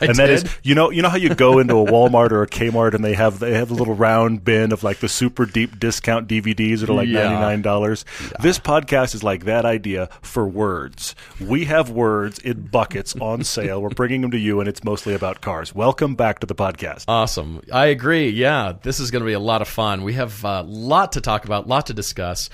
I and that is, you know, you know how you go into a Walmart or a Kmart and they have they have a little round bin of like the super deep discount DVDs that are like Yeah. ninety nine dollars. This podcast is like that idea for words. We have words in buckets on sale. We're bringing them to you, and it's mostly about cars. Welcome back to the podcast. Awesome. I agree. Yeah, this is going to be a lot of fun. We have a lot to talk about, lot to discuss.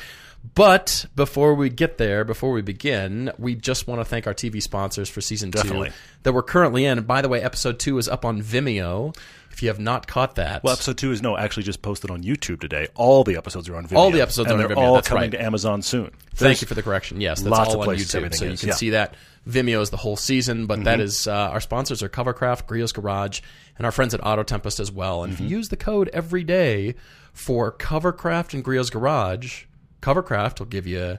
But before we get there, before we begin, we just want to thank our TV sponsors for season Definitely. two that we're currently in. And by the way, episode two is up on Vimeo. If you have not caught that, Well, episode two is no, actually just posted on YouTube today. All the episodes are on Vimeo. All the episodes and are on they're Vimeo, all that's coming right. to Amazon soon. Thank you for the correction. Yes, that's lots all of on places YouTube, so you is, can yeah. see that. Vimeo is the whole season, but Mm-hmm. that is uh, our sponsors are Covercraft, Griot's Garage, and our friends at Auto Tempest as well. And if Mm-hmm. you use the code every day for Covercraft and Griot's Garage, Covercraft will give you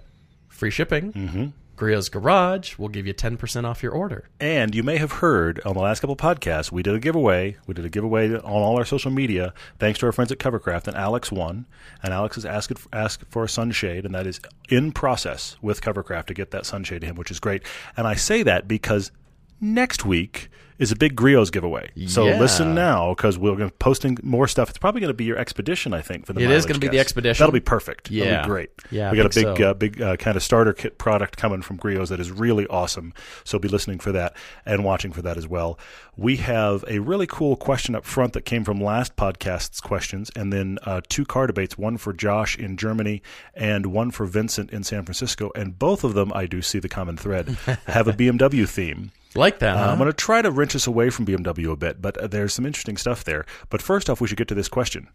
free shipping. Mm-hmm. Griot's Garage will give you ten percent off your order. And you may have heard on the last couple podcasts, we did a giveaway. We did a giveaway on all our social media, thanks to our friends at Covercraft. And Alex won. And Alex has asked asked for a sunshade, and that is in process with Covercraft to get that sunshade to him, which is great. And I say that because next week is a big Griots giveaway. So Yeah. listen now because we're going to posting more stuff. It's probably going to be your expedition, I think, for the It is gonna be the expedition. That'll be perfect. That'll Yeah. be great. Yeah, we got a big so. uh, big uh, kind of starter kit product coming from Griots that is really awesome. So be listening for that and watching for that as well. We have a really cool question up front that came from last podcast's questions, and then uh, two car debates one for Josh in Germany and one for Vincent in San Francisco. And both of them, I do see the common thread, have a BMW theme. Like that, Uh, huh? I'm going to try to wrench us away from BMW a bit, but uh, there's some interesting stuff there. But first off, we should get to this question.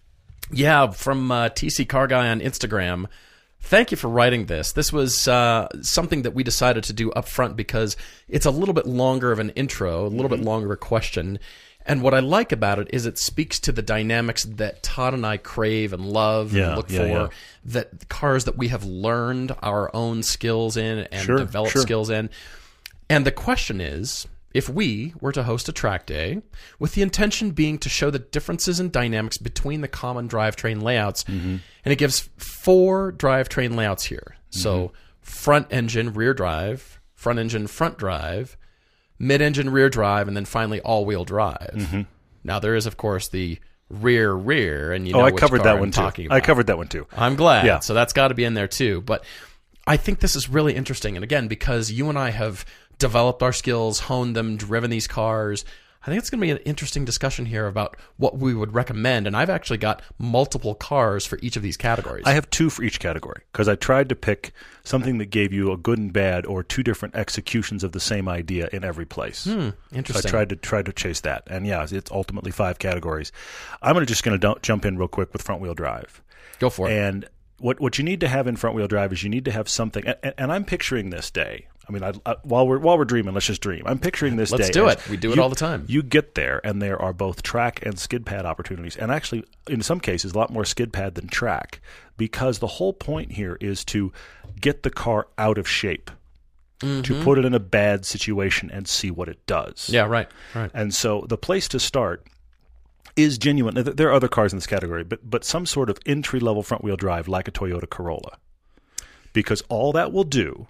Yeah, from uh, TC Car Guy on Instagram. Thank you for writing this. This was uh, something that we decided to do up front because it's a little bit longer of an intro, a little bit Mm-hmm. longer a question. And what I like about it is it speaks to the dynamics that Todd and I crave and love Yeah, and look yeah, for. yeah. That cars that we have learned our own skills in and Sure, developed sure. skills in. And the question is if we were to host a track day, with the intention being to show the differences in dynamics between the common drivetrain layouts, Mm-hmm. and it gives four drivetrain layouts here. Mm-hmm. So front engine, rear drive, front engine, front drive, mid engine, rear drive, and then finally all wheel drive. Mm-hmm. Now, there is, of course, the rear, rear, and you Oh, know I which covered that I'm one too. talking I covered that one too. I'm glad. Yeah. So that's got to be in there too. But I think this is really interesting. And again, because you and I have developed our skills, honed them, driven these cars, I think it's going to be an interesting discussion here about what we would recommend. And I've actually got multiple cars for each of these categories. I have two for each category because I tried to pick something that gave you a good and bad or two different executions of the same idea in every place. So I Hmm, tried to try to chase that, and yeah, it's ultimately five categories. I'm gonna just going to jump in real quick with front wheel drive. Go for it. And what what you need to have in front wheel drive is you need to have something. And, and I'm picturing this day. I mean, I, I, uh, while we're while we're dreaming, let's just dream. I'm picturing this day. Let's do it. We do it you- all the time. You get there, and there are both track and skid pad opportunities, and actually, in some cases, a lot more skid pad than track, because the whole point here is to get the car out of shape, to mm-hmm. put it in a bad situation and see what it does. yeah, right. Right. And so the place to start is genuine. th- There are other cars in this category, but but some sort of entry level front wheel drive like a Toyota Corolla, because all that will do.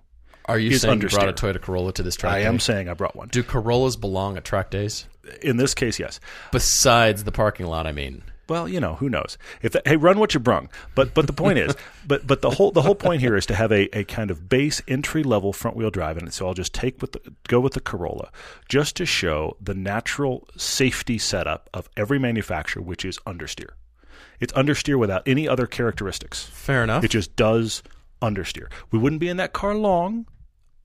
Are you saying you brought a. Toyota Corolla to this track I day? am saying I brought one. Do Corollas belong at track days? In this case, yes. Besides the parking lot, I mean. Well, you know, who knows? If that, hey, run what you brung. But but the point is, but but the whole the whole point here is to have a, a kind of base entry level front wheel drive, and so I'll just take with the, go with the Corolla, just to show the natural safety setup of every manufacturer, which is understeer. It's understeer without any other characteristics. Fair enough. It just does understeer. We wouldn't be in that car long,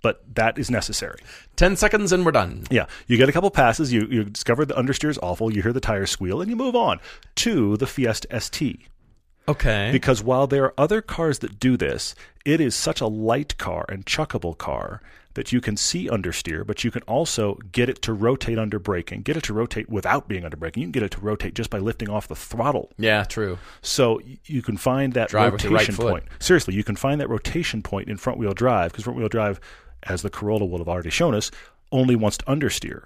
but that is necessary. 10 seconds and we're done. Yeah, you get a couple passes, you, you discover the understeer is awful, you hear the tires squeal, and you move on to the Fiesta ST. Okay. Because while there are other cars that do this, it is such a light car and chuckable car that you can see understeer, but you can also get it to rotate under braking, get it to rotate without being under braking. You can get it to rotate just by lifting off the throttle. Yeah, true. So you can find that Drive rotation right point. Seriously, you can find that rotation point in front wheel drive because front wheel drive, as the Corolla will have already shown us, only wants to understeer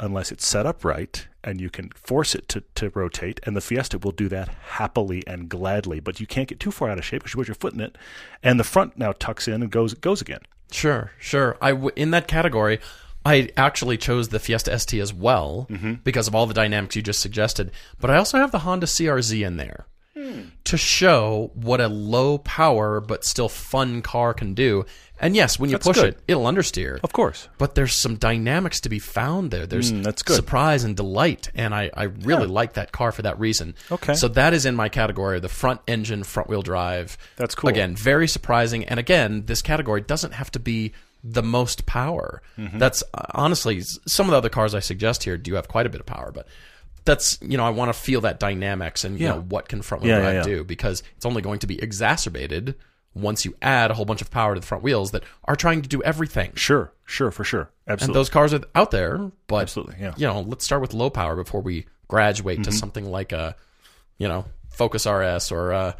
unless it's set up right and you can force it to, to rotate. And the Fiesta will do that happily and gladly, but you can't get too far out of shape because you put your foot in it, and the front now tucks in and goes goes again. Sure, sure. I w- in that category, I actually chose the Fiesta ST as well mm-hmm. because of all the dynamics you just suggested. But I also have the Honda CRZ in there hmm. to show what a low power but still fun car can do. And yes, when you That's push good. it, it'll understeer. Of course. But there's some dynamics to be found there. There's Mm, that's good. surprise and delight, and I, I really like that car for that reason. Okay. So that is in my category, the front engine, front wheel drive. That's cool. Again, very surprising. And again, this category doesn't have to be the most power. Mm-hmm. That's uh, honestly some of the other cars I suggest here do have quite a bit of power, but that's you know I want to feel that dynamics and you Yeah. know what can front wheel Yeah, yeah, drive yeah. do because it's only going to be exacerbated once you add a whole bunch of power to the front wheels that are trying to do everything. Sure, sure, for sure. Absolutely. And those cars are out there, but Absolutely, yeah. you know, let's start with low power before we graduate Mm-hmm. to something like a, you know, Focus RS or a,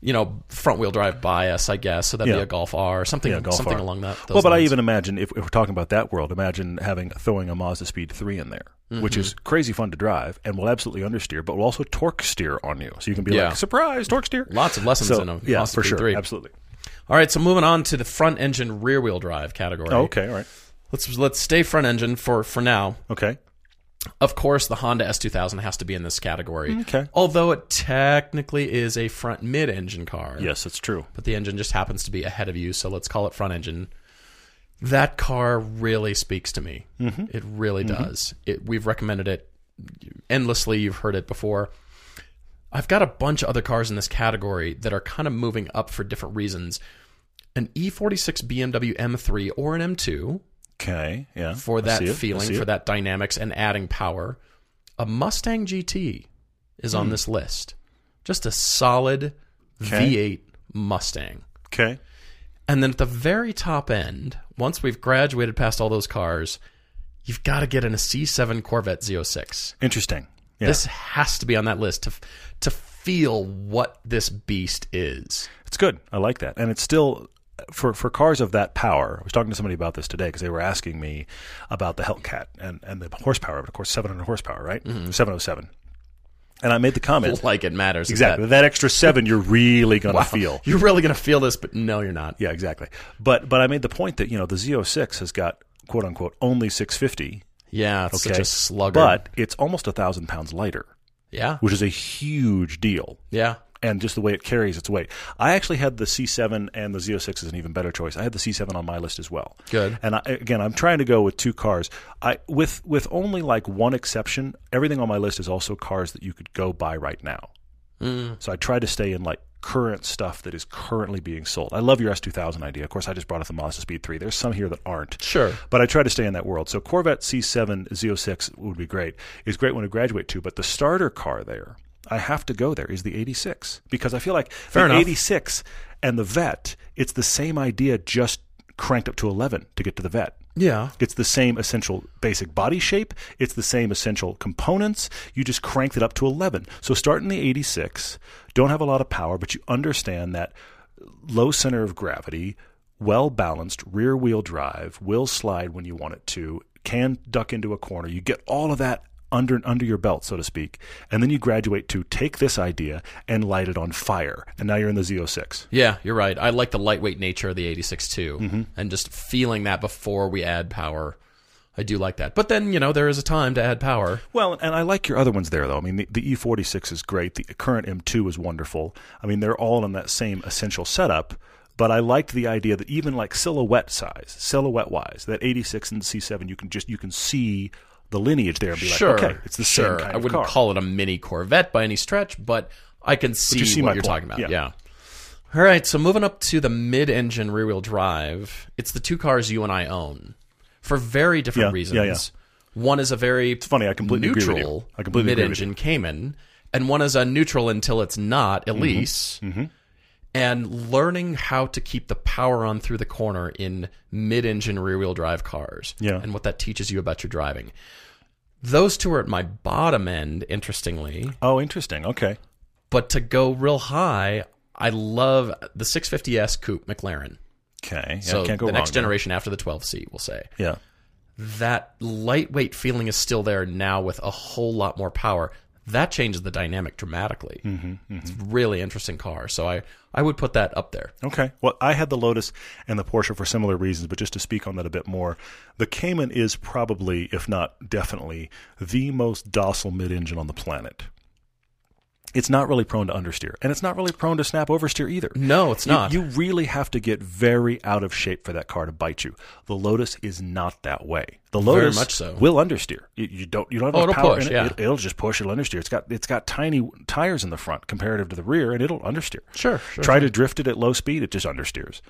you know, front wheel drive bias, I guess. So that'd be a Golf R, something, Yeah, Golf something R. along that. Those well, but I even imagine if, if we're talking about that world, imagine having throwing a Mazda Speed three in there, which Mm-hmm. is crazy fun to drive and will absolutely understeer, but will also torque steer on you. So you can be Yeah. like, surprise, torque steer. lots of lessons So in a yeah, for sure, 3. absolutely. All right, so moving on to the front engine rear wheel drive category. Oh, okay, all right, Let's let's stay front engine for for now. okay. Of course, the Honda S2000 has to be in this category. Okay. Although it technically is a front mid engine car. Yes, it's true. but the engine just happens to be ahead of you, so let's call it front engine. That car really speaks to me. Mm-hmm. It really does. It, we've recommended it endlessly. You've heard it before. I've got a bunch of other cars in this category that are kind of moving up for different reasons. An E46 BMW M3 or an M2 Okay, yeah. for that see it, I feeling, for that dynamics and adding power. A Mustang GT is Hmm. on this list. Just a solid Okay. V8 Mustang. Okay, And then at the very top end, once we've graduated past all those cars, you've got to get in a C7 Corvette Z06. interesting. Yeah. This has to be on that list to to feel what this beast is. It's good. I like that, and it's still for for cars of that power. I was talking to somebody about this today because they were asking me about the Hellcat and and the horsepower. But of course, 700 horsepower, right? Mm-hmm. 707. And I made the comment Like it matters. exactly That, that extra seven you're really gonna feel. You're really going to feel this, but no, you're not. Yeah, exactly. But but I made the point that you know the Z06 has got quote unquote only 650, Yeah, it's such a slugger. but it's almost a thousand pounds lighter, yeah, which is a huge deal. yeah. And just the way it carries its weight. I actually had the C7 and the Z06 is an even better choice. I had the C7 on my list as well. Good. And I, again, I'm trying to go with two cars. I with with only like one exception, everything on my list is also cars that you could go buy right now. Mm. So I try to stay in like current stuff that is currently being sold. I love your S2000 idea. Of course, I just brought up the Mazda Speed 3. There's some here that aren't. Sure. But I try to stay in that world. So Corvette C7 Z06 would be great. It's great one to graduate to, but the starter car there, I have to go there, is the 86. Because I feel like Fair the enough. 86 and the Vet, it's the same idea, just cranked up to 11 to get to the Vet. Yeah. It's the same essential basic body shape. It's the same essential components. You just cranked it up to 11. So start in the 86. Don't have a lot of power, but you understand that low center of gravity, well balanced, rear wheel drive, will slide when you want it to, can duck into a corner. You get all of that under under your belt, so to speak, and then you graduate to take this idea and light it on fire. And now you're in the Z06. Yeah, you're right. I like the lightweight nature of the 86 too, Mm-hmm. and just feeling that before we add power. I do like that. But then, you know, there is a time to add power. Well, and I like your other ones there, though. I mean, the, the E46 is great. The current M2 is wonderful. I mean, they're all in that same essential setup. But I liked the idea that even like silhouette size, silhouette wise, that 86 and C7, you can just you can see the lineage there and be sure. like, okay, it's the sure. same kind I of wouldn't car. call it a mini Corvette by any stretch, but I can see, you see what you're point. talking about. Yeah. Yeah. All right, so moving up to the mid-engine rear-wheel drive, it's the two cars you and I own for very different Yeah, reasons. yeah, yeah. One is a very it's funny, I completely agree with you. neutral I completely mid-engine Cayman, and one is a neutral until it's not Elise. Mm-hmm. And learning how to keep the power on through the corner in mid-engine rear-wheel drive cars Yeah. and what that teaches you about your driving. Those two are at my bottom end, interestingly. Oh, interesting. Okay. But to go real high, I love the 650S Coupe McLaren. Okay. Yeah, So can't go the next there. generation after the 12C, we'll say. Yeah. That lightweight feeling is still there now with a whole lot more power. That changes the dynamic dramatically. Mm-hmm, It's a really interesting car. So I, I would put that up there. Okay. Well, I had the Lotus and the Porsche for similar reasons, but just to speak on that a bit more, the Cayman is probably, if not definitely, the most docile mid engine on the planet. It's not really prone to understeer, and it's not really prone to snap oversteer either. No, it's You- not. You, really have to get very out of shape for that car to bite you. The Lotus is not that way. The Very Lotus much so. will understeer. You, you don't. You don't have Oh, enough it'll power push, it. yeah. It, will just push. It'll understeer. It's got it's got tiny tires in the front comparative to the rear, and it'll understeer. Sure, sure, Try to drift it at low speed, it just understeers.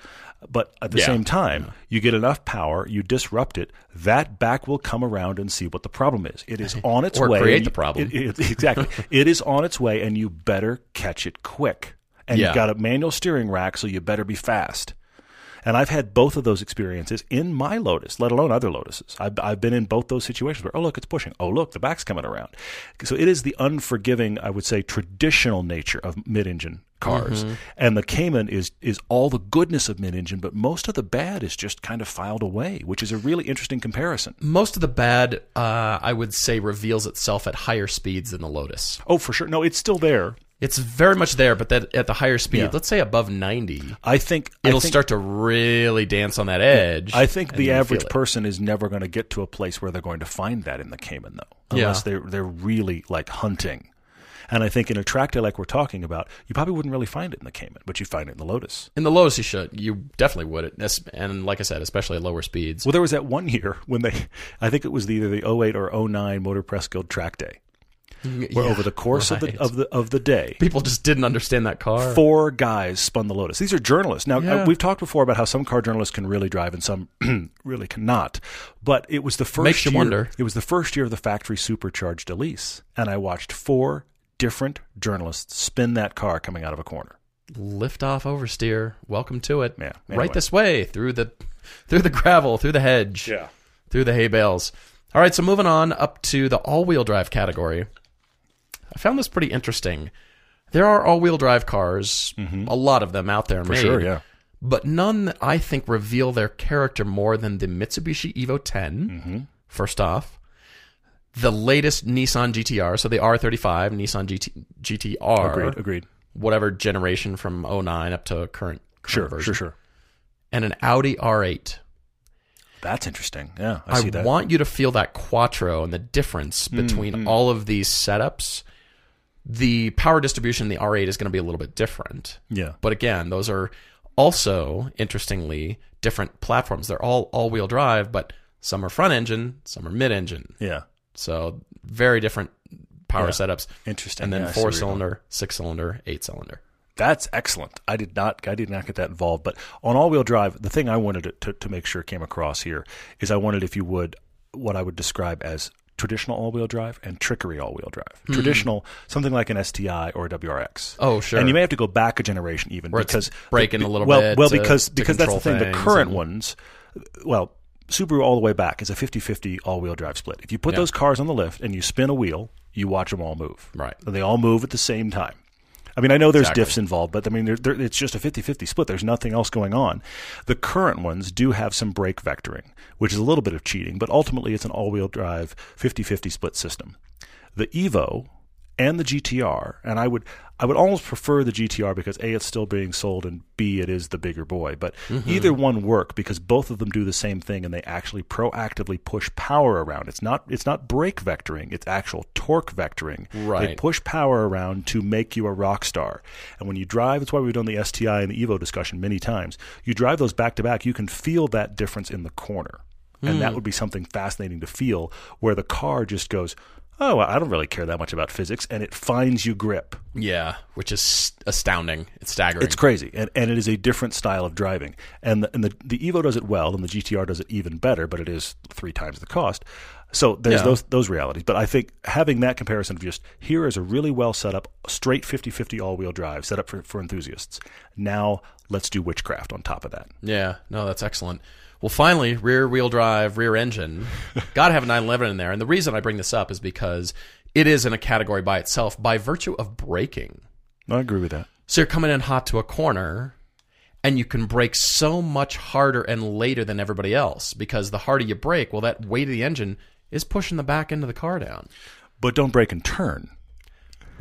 But at the Yeah. same time, you get enough power, you disrupt it. That back will come around and see what the problem is. It is on its Or way. create the problem. it- it- exactly. it is on its way, and you better catch it quick. And Yeah. you've got a manual steering rack, so you better be fast. And I've had both of those experiences in my Lotus, let alone other Lotuses. I've, I've been in both those situations where, oh, look, it's pushing. Oh, look, the back's coming around. So it is the unforgiving, I would say, traditional nature of mid engine cars. Mm-hmm. And the Cayman is, is all the goodness of mid engine, but most of the bad is just kind of filed away, which is a really interesting comparison. Most of the bad, uh, I would say, reveals itself at higher speeds than the Lotus. Oh, for sure. No, it's still there. It's very much there, but that at the higher speed, Yeah. let's say above 90, I think it'll think- start to really dance on that edge. I think the average person is never going to get to a place where they're going to find that in the Cayman, though, unless Yeah. they're they're really like hunting. And I think in a track day like we're talking about, you probably wouldn't really find it in the Cayman, but you find it in the Lotus. In the Lotus, you should. You definitely would. And like I said, especially at lower speeds. Well, there was that one year when they, I think it was either the 08 or 09 Motor Press Guild track day, where Yeah, over the course of the of the of the day, People just didn't understand that car. four guys spun the Lotus. These are journalists. Now, Yeah. uh, we've talked before about how some car journalists can really drive and some really cannot. But it was the first Makes you year, wonder. It was the first year of the factory supercharged Elise, and I watched four different journalists spin that car coming out of a corner. Lift off oversteer. Welcome to it. Yeah, anyway. Right this way through the through the gravel, through the hedge, yeah. through the hay bales. All right, so moving on up to the all-wheel drive category. I found this pretty interesting. There are all-wheel drive cars, a lot of them out there For made, sure, yeah. but none that I think reveal their character more than the Mitsubishi Evo 10. Mm-hmm. First off, the latest Nissan GTR, so the R35 Nissan GT, GTR, Agreed, agreed. whatever generation from 09 up to current, current Sure, version, sure, sure. and an Audi R8. That's interesting. Yeah, I, I, see that. I want you to feel that quattro and the difference Mm, between all of these setups. The power distribution in the R8 is going to be a little bit different. yeah. But again, those are also, interestingly, different platforms. They're all all wheel drive, but some are front engine, some are mid engine. Yeah. So very different power Yeah. setups. Interesting. And then Yeah, I see where four cylinder, six cylinder, eight cylinder. That's excellent. I did not. I did not get that involved. But on all-wheel drive, the thing I wanted to, to, to make sure came across here is I wanted, if you would, what I would describe as traditional all-wheel drive and trickery all-wheel drive. Hmm. Traditional, something like an STI or a WRX. Oh, sure. And you may have to go back a generation even because braking a little well, bit Well, to- because because that's the thing. The current and- ones, well, Subaru all the way back is a 50-50 all-wheel drive split. If you put Yeah. those cars on the lift and you spin a wheel, you watch them all move. Right. And they all move at the same time. I mean, I know there's Exactly. diffs involved, but I mean, they're, they're, it's just a 50 50 split. There's nothing else going on. The current ones do have some brake vectoring, which is a little bit of cheating, but ultimately it's an all wheel drive 50 50 split system. The Evo and the GTR, and I would I would almost prefer the GTR because A, it's still being sold, and B, it is the bigger boy. But mm-hmm. either one work because both of them do the same thing and they actually proactively push power around. It's not it's not brake vectoring, it's actual torque vectoring. They push power around to make you a rock star. And when you drive, that's why we've done the STI and the Evo discussion many times. You drive those back to back, you can feel that difference in the corner. And that hmm. would be something fascinating to feel where the car just goes, Oh, I don't really care that much about physics, and it finds you grip. Yeah, which is astounding. It's staggering. It's crazy, and, and it is a different style of driving. And the, and the the Evo does it well, and the GTR does it even better, but it is three times the cost. So there's Yeah. those those realities. But I think having that comparison of just here is a really well set up straight 50-50 all-wheel drive set up for, for enthusiasts. Now let's do witchcraft on top of that. Yeah, no, that's excellent. Well, finally, rear wheel drive, rear engine. Got to have a 911 in there. And the reason I bring this up is because it is in a category by itself by virtue of braking. I agree with that. So you're coming in hot to a corner and you can brake so much harder and later than everybody else because the harder you brake, well, that weight of the engine is pushing the back end of the car down. But don't brake and turn.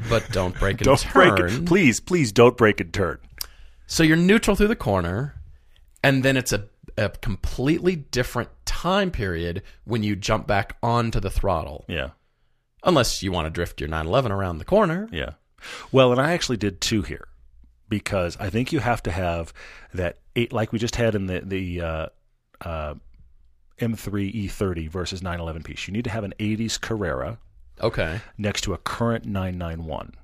But don't brake and Don't turn. break it. Please, please don't brake and turn. So you're neutral through the corner, and then it's a, a completely different time period when you jump back onto the throttle. Yeah. Unless you want to drift your 911 around the corner. Yeah. Well, and I actually did two here because I think you have to have that eight, like we just had in the the uh, uh, M3 E30 versus 911 piece. You need to have an 80s Carrera Okay. next to a current 991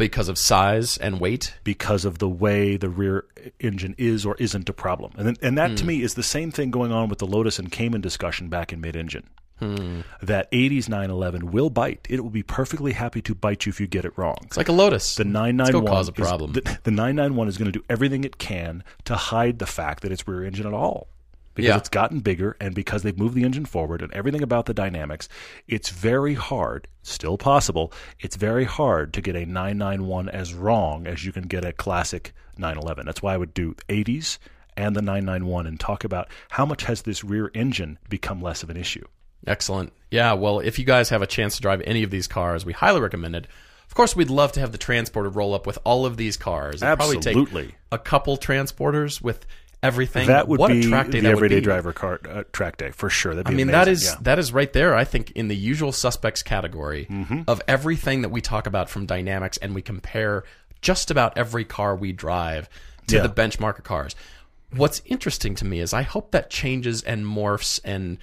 Because of size and weight. because of the way the rear engine is or isn't a problem. And then, and that to hmm. me is the same thing going on with the Lotus and Cayman discussion back in mid-engine. Hmm. That 80s 911 will bite. It will be perfectly happy to bite you if you get it wrong. It's like a Lotus. The 991 cause a is- problem. the, the 991 is going to do everything it can to hide the fact that it's rear engine at all. Because Yeah. it's gotten bigger and because they've moved the engine forward and everything about the dynamics, it's very hard, still possible, it's very hard to get a 991 as wrong as you can get a classic 911. That's why I would do 80s and the 991 and talk about how much has this rear engine become less of an issue. Excellent. Yeah, well, if you guys have a chance to drive any of these cars, we highly recommend it. Of course, we'd love to have the transporter roll up with all of these cars. It'd probably Absolutely. take a couple transporters with everything. That would what be a track day the that would everyday driver car uh, track day for sure. That'd I mean, that amazing. is Yeah. that is right there. I think in the usual suspects category Mm-hmm. of everything that we talk about from dynamics, and we compare just about every car we drive to Yeah. the benchmark of cars. What's interesting to me is I hope that changes and morphs and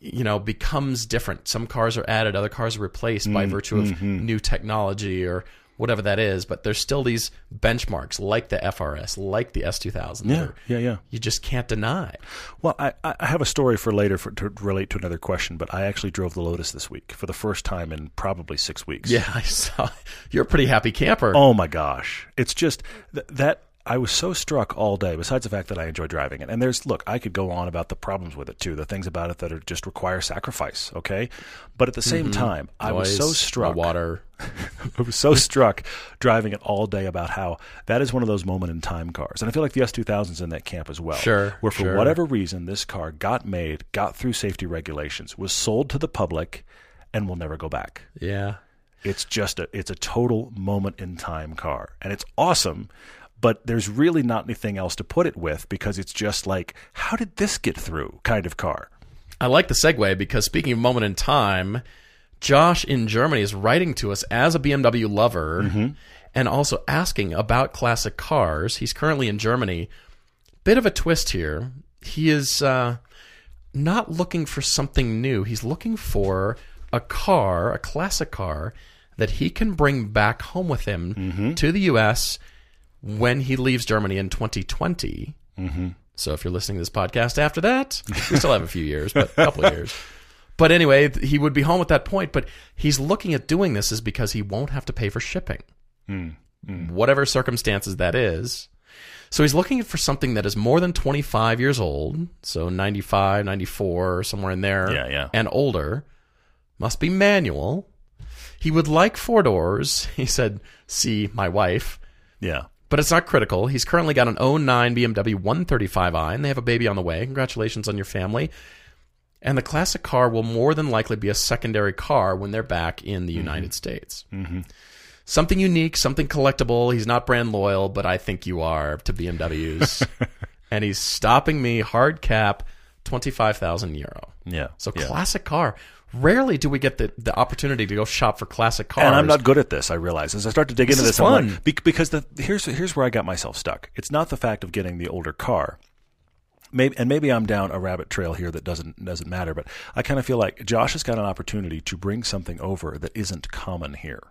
you know becomes different. Some cars are added, other cars are replaced by Mm, virtue of mm-hmm. new technology or whatever that is. But there's still these benchmarks like the FRS, like the S2000. Yeah, are- yeah, yeah. You just can't deny. Well, I, I have a story for later for, to relate to another question, but I actually drove the Lotus this week for the first time in probably six weeks. Yeah, I saw. You're a pretty happy camper. Oh my gosh, it's just th- that I was so struck all day. Besides the fact that I enjoy driving it, and there's look, I could go on about the problems with it too, the things about it that are just require sacrifice. Okay, but at the same mm-hmm. time, I was so struck. Water. I was so struck driving it all day about how that is one of those moment in time cars. And I feel like the S2000 is in that camp as well. Sure, Where for sure. whatever reason, this car got made, got through safety regulations, was sold to the public, and will never go back. Yeah. It's just a, it's a total moment in time car. And it's awesome. But there's really not anything else to put it with because it's just like, how did this get through kind of car? I like the segue because speaking of moment in time, Josh in Germany is writing to us as a BMW lover Mm-hmm. and also asking about classic cars. He's currently in Germany. Bit of a twist here. He is uh, not looking for something new. He's looking for a car, a classic car that he can bring back home with him Mm-hmm. to the U.S. when he leaves Germany in 2020. Mm-hmm. So if you're listening to this podcast after that, we still have a few years, but a couple of years. But anyway, he would be home at that point. But he's looking at doing this is because he won't have to pay for shipping, whatever circumstances that is. So he's looking for something that is more than 25 years old, so 95, 94, somewhere in there, Yeah, yeah. and older. Must be manual. He would like four doors. He said, "See my wife." Yeah. But it's not critical. He's currently got an 09 BMW 135i, and they have a baby on the way. Congratulations on your family. And the classic car will more than likely be a secondary car when they're back in the United States. Mm-hmm. Something unique, something collectible. He's not brand loyal, but I think you are to BMWs. and he's stopping me hard cap 25,000 euro. Yeah. So yeah. classic car. Rarely do we get the, the opportunity to go shop for classic cars. And I'm not good at this. I realize as I start to dig This into is this, I'm fun. like, bec- because the, here's here's where I got myself stuck. It's not the fact of getting the older car. Maybe, and maybe I'm down a rabbit trail here that doesn't doesn't matter. But I kind of feel like Josh has got an opportunity to bring something over that isn't common here.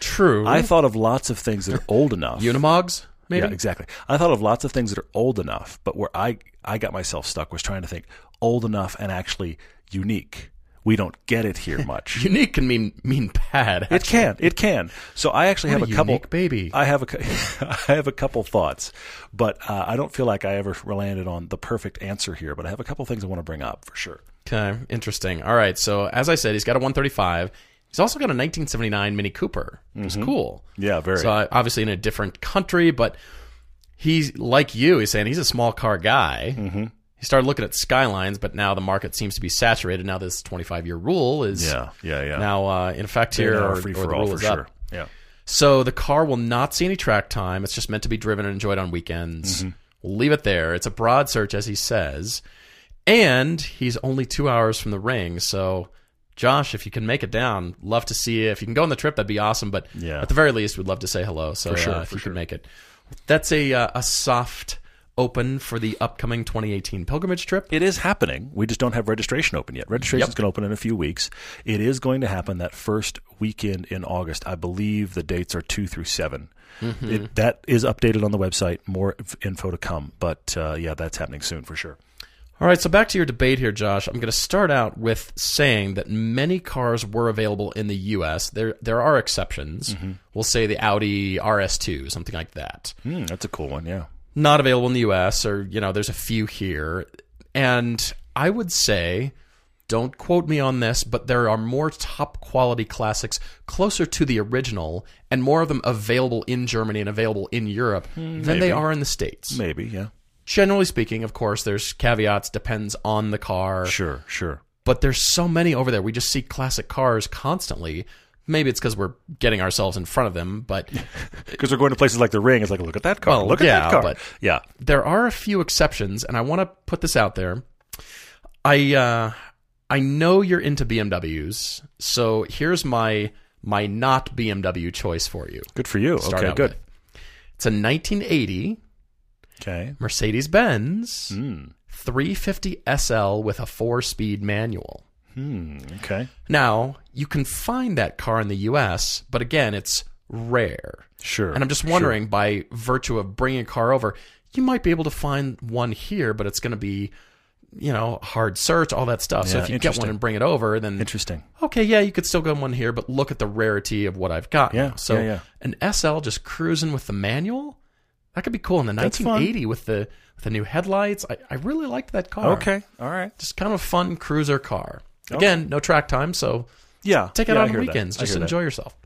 True. I thought of lots of things that are old enough. Unimogs, maybe? Yeah, exactly. I thought of lots of things that are old enough, but where I I got myself stuck was trying to think old enough and actually unique. We don't get it here much. Unique can mean mean bad. It can. It can. So I actually What have a a couple. unique baby. I have a. I have a couple thoughts, but uh, I don't feel like I ever landed on the perfect answer here. But I have a couple things I want to bring up for sure. Okay, interesting. All right, so as I said, he's got a 135. He's also got a 1979 Mini Cooper, which is cool. Yeah, very. So uh, obviously in a different country, but he's like you. He's saying he's a small car guy. Mm-hmm. He started looking at Skylines, but now the market seems to be saturated. Now this 25 year rule is yeah, yeah, yeah. now uh, in effect here, or, free or for the all rule for is sure. up. Yeah. So the car will not see any track time. It's just meant to be driven and enjoyed on weekends. Mm-hmm. We'll leave it there. It's a broad search, as he says, and he's only two hours from the ring. So, Josh, if you can make it down, love to see you. If you can go on the trip, that'd be awesome. But Yeah. at the very least, we'd love to say hello. So, sure, uh, if you sure. can make it, that's a uh, a soft open for the upcoming 2018 pilgrimage trip. It is happening. We just don't have registration open yet. Registration's Yep. going to open in a few weeks. It is going to happen that first weekend in August. I believe the dates are two through 7 Mm-hmm. It, that is updated on the website. More inf- info to come. But uh, yeah, that's happening soon for sure. All right, so back to your debate here, Josh. I'm going to start out with saying that many cars were available in the U.S. There, there are exceptions. We'll say the Audi RS2, something like that. Hmm, that's a cool one. Yeah. Not available in the U.S. or you know, there's a few here, and I would say, don't quote me on this, but there are more top quality classics closer to the original, and more of them available in Germany and available in Europe than they are in the states. Maybe. Yeah. Generally speaking, of course, there's caveats. Depends on the car Sure. Sure. but there's so many over there. We just see classic cars constantly. Maybe it's because we're getting ourselves in front of them, but Because we're going to places like the Ring. It's like, look at that car. Well, look at that car. but- yeah. there are a few exceptions, and I want to put this out there. I uh, I know you're into BMWs, so here's my my not BMW choice for you. Good for you. Start okay. Good. with. It's a 1980 Okay. Mercedes Benz Hmm. 350 SL with a four-speed manual. Hmm. Okay. Now, you can find that car in the US, but again, it's rare. Sure. And I'm just wondering, by virtue of bringing a car over, you might be able to find one here, but it's going to be, you know, hard search, all that stuff. Yeah, so if you get one and bring it over, then Interesting. okay, yeah, you could still get one here, but look at the rarity of what I've got. Yeah. So yeah, yeah. an SL just cruising with the manual, that could be cool. In the That's fun. 1980 with the with the new headlights, I, I really liked that car. Okay. All right. just kind of a fun cruiser car. Again, no track time, so Yeah. Take it yeah, out on that. weekends. Just hear that. enjoy yourself.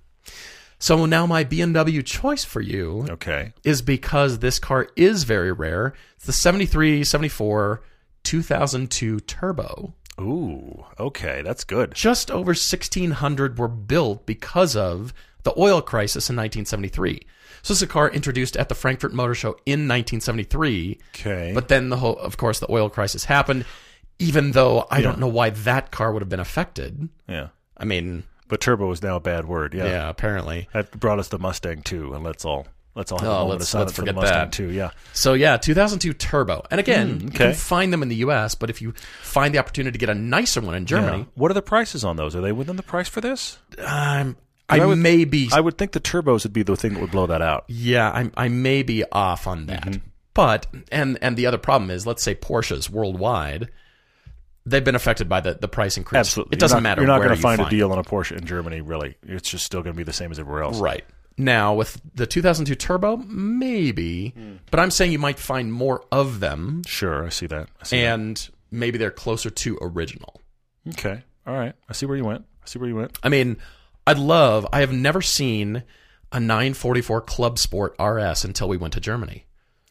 So now my BMW choice for you Okay. is because this car is very rare. It's the 73, 74, 2002 Turbo. Ooh. Okay. That's good. Just over 1,600 were built because of the oil crisis in 1973. So this is a car introduced at the Frankfurt Motor Show in 1973. Okay. But then, the whole, of course, the oil crisis happened. Even though I don't know why that car would have been affected. yeah. I mean, But turbo is now a bad word. Yeah. yeah, apparently. That brought us the Mustang too, and let's all let's all have Oh, a let's- let's for the forget Mustang that. too. Yeah. So yeah, 2002 Turbo. And again, you okay. can find them in the US, but if you find the opportunity to get a nicer one in Germany, Yeah. What are the prices on those? Are they within the price for this? um, I, I would- may be I would think the turbos would be the thing that would blow that out. yeah, I, I may be off on that. Mm-hmm. But and and the other problem is, let's say Porsches worldwide, they've been affected by the, the price increase. Absolutely. it doesn't you're not, matter. You're not going to find a it. deal on a Porsche in Germany. Really, it's just still going to be the same as everywhere else. Right. Now, with the 2002 Turbo, maybe, Hmm. but I'm saying you might find more of them, Sure, I see that. I see and maybe they're closer to original. Okay. All right. I see where you went. I see where you went. I mean, I'd love, I have never seen a 944 Club Sport RS until we went to Germany.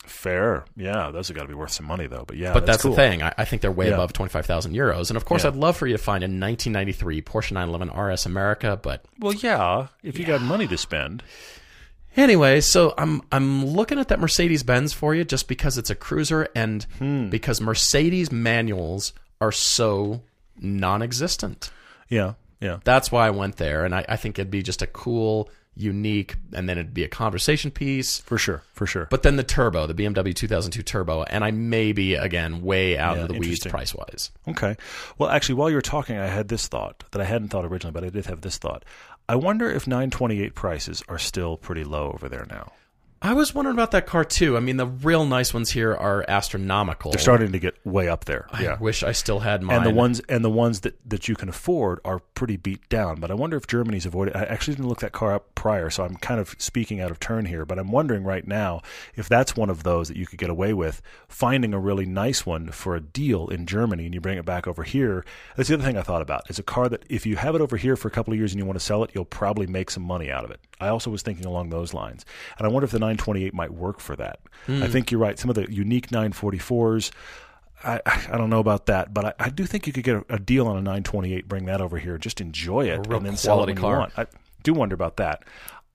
Fair. Yeah, those have got to be worth some money though. But yeah, But that's, cool. the thing. I, I think they're way Yeah. above 25,000 euros. And of course, Yeah. I'd love for you to find a 1993 Porsche 911 RS America. But Well, yeah, if you got money to spend. anyway, so I'm I'm looking at that Mercedes Benz for you just because it's a cruiser and Hmm. because Mercedes manuals are so non-existent. Yeah. Yeah. That's why I went there, and I, I think it'd be just a cool, unique, and then it'd be a conversation piece. For sure. For sure. But then the turbo, the BMW 2002 turbo, and I may be again way out Yeah, of the weeds price wise. Okay. Well, actually, while you were talking, I had this thought that I hadn't thought originally, but I did have this thought. I wonder if 928 prices are still pretty low over there now. I was wondering about that car too. I mean, the real nice ones here are astronomical. They're starting to get way up there. I yeah. wish I still had mine. and the ones and the ones that, that you can afford are pretty beat down. But I wonder if Germany's avoided. I actually didn't look that car up prior, so I'm kind of speaking out of turn here. But I'm wondering right now if that's one of those that you could get away with finding a really nice one for a deal in Germany, and you bring it back over here. That's the other thing I thought about. It's a car that if you have it over here for a couple of years and you want to sell it, you'll probably make some money out of it. I also was thinking along those lines, and I wonder if the 928 might work for that. I hmm. think you're right. Some of the unique 944s. I, I don't know about that, but I, I do think you could get a, a deal on a 928, bring that over here, just enjoy it, and then sell it when car. you want. I do wonder about that.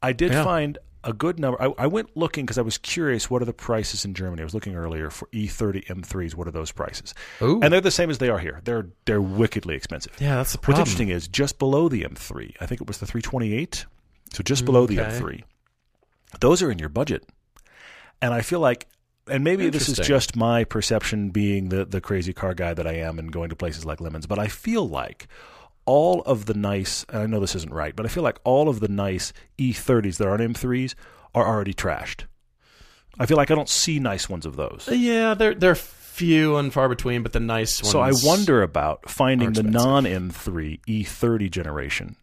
I did Yeah. find a good number. I, I went looking because I was curious. What are the prices in Germany? I was looking earlier for E E30 M3s. What are those prices? Ooh. And they're the same as they are here. They're they're wickedly expensive. yeah, that's the problem. What's interesting is just below the M3, I think it was the 328, so just below the mm, M3. Those are in your budget. And I feel like and maybe this is just my perception being the the crazy car guy that I am and going to places like Lemons, but I feel like all of the nice and I know this isn't right, but I feel like all of the nice E30s that aren't M3s are already trashed. I feel like I don't see nice ones of those. Uh, yeah, they're they're few and far between, but the nice ones. So I wonder about finding the non M3 E30 generation,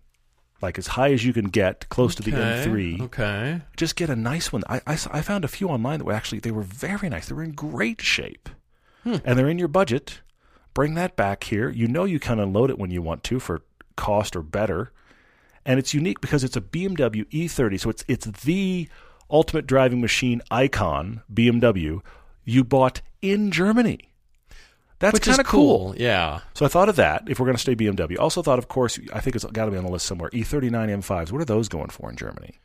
like as high as you can get, close to the M3. Okay. Just get a nice one. I I found a few online that were actually they were very nice. They were in great shape, Hmm. and they're in your budget. Bring that back here. You know you can unload it when you want to for cost or better, and it's unique because it's a BMW E30. So it's it's the ultimate driving machine icon BMW you bought in Germany. That's kind of cool. cool. Yeah. So I thought of that if we're going to stay BMW. Also thought, of course, I think it's got to be on the list somewhere. E E39 M5s. What are those going for in Germany?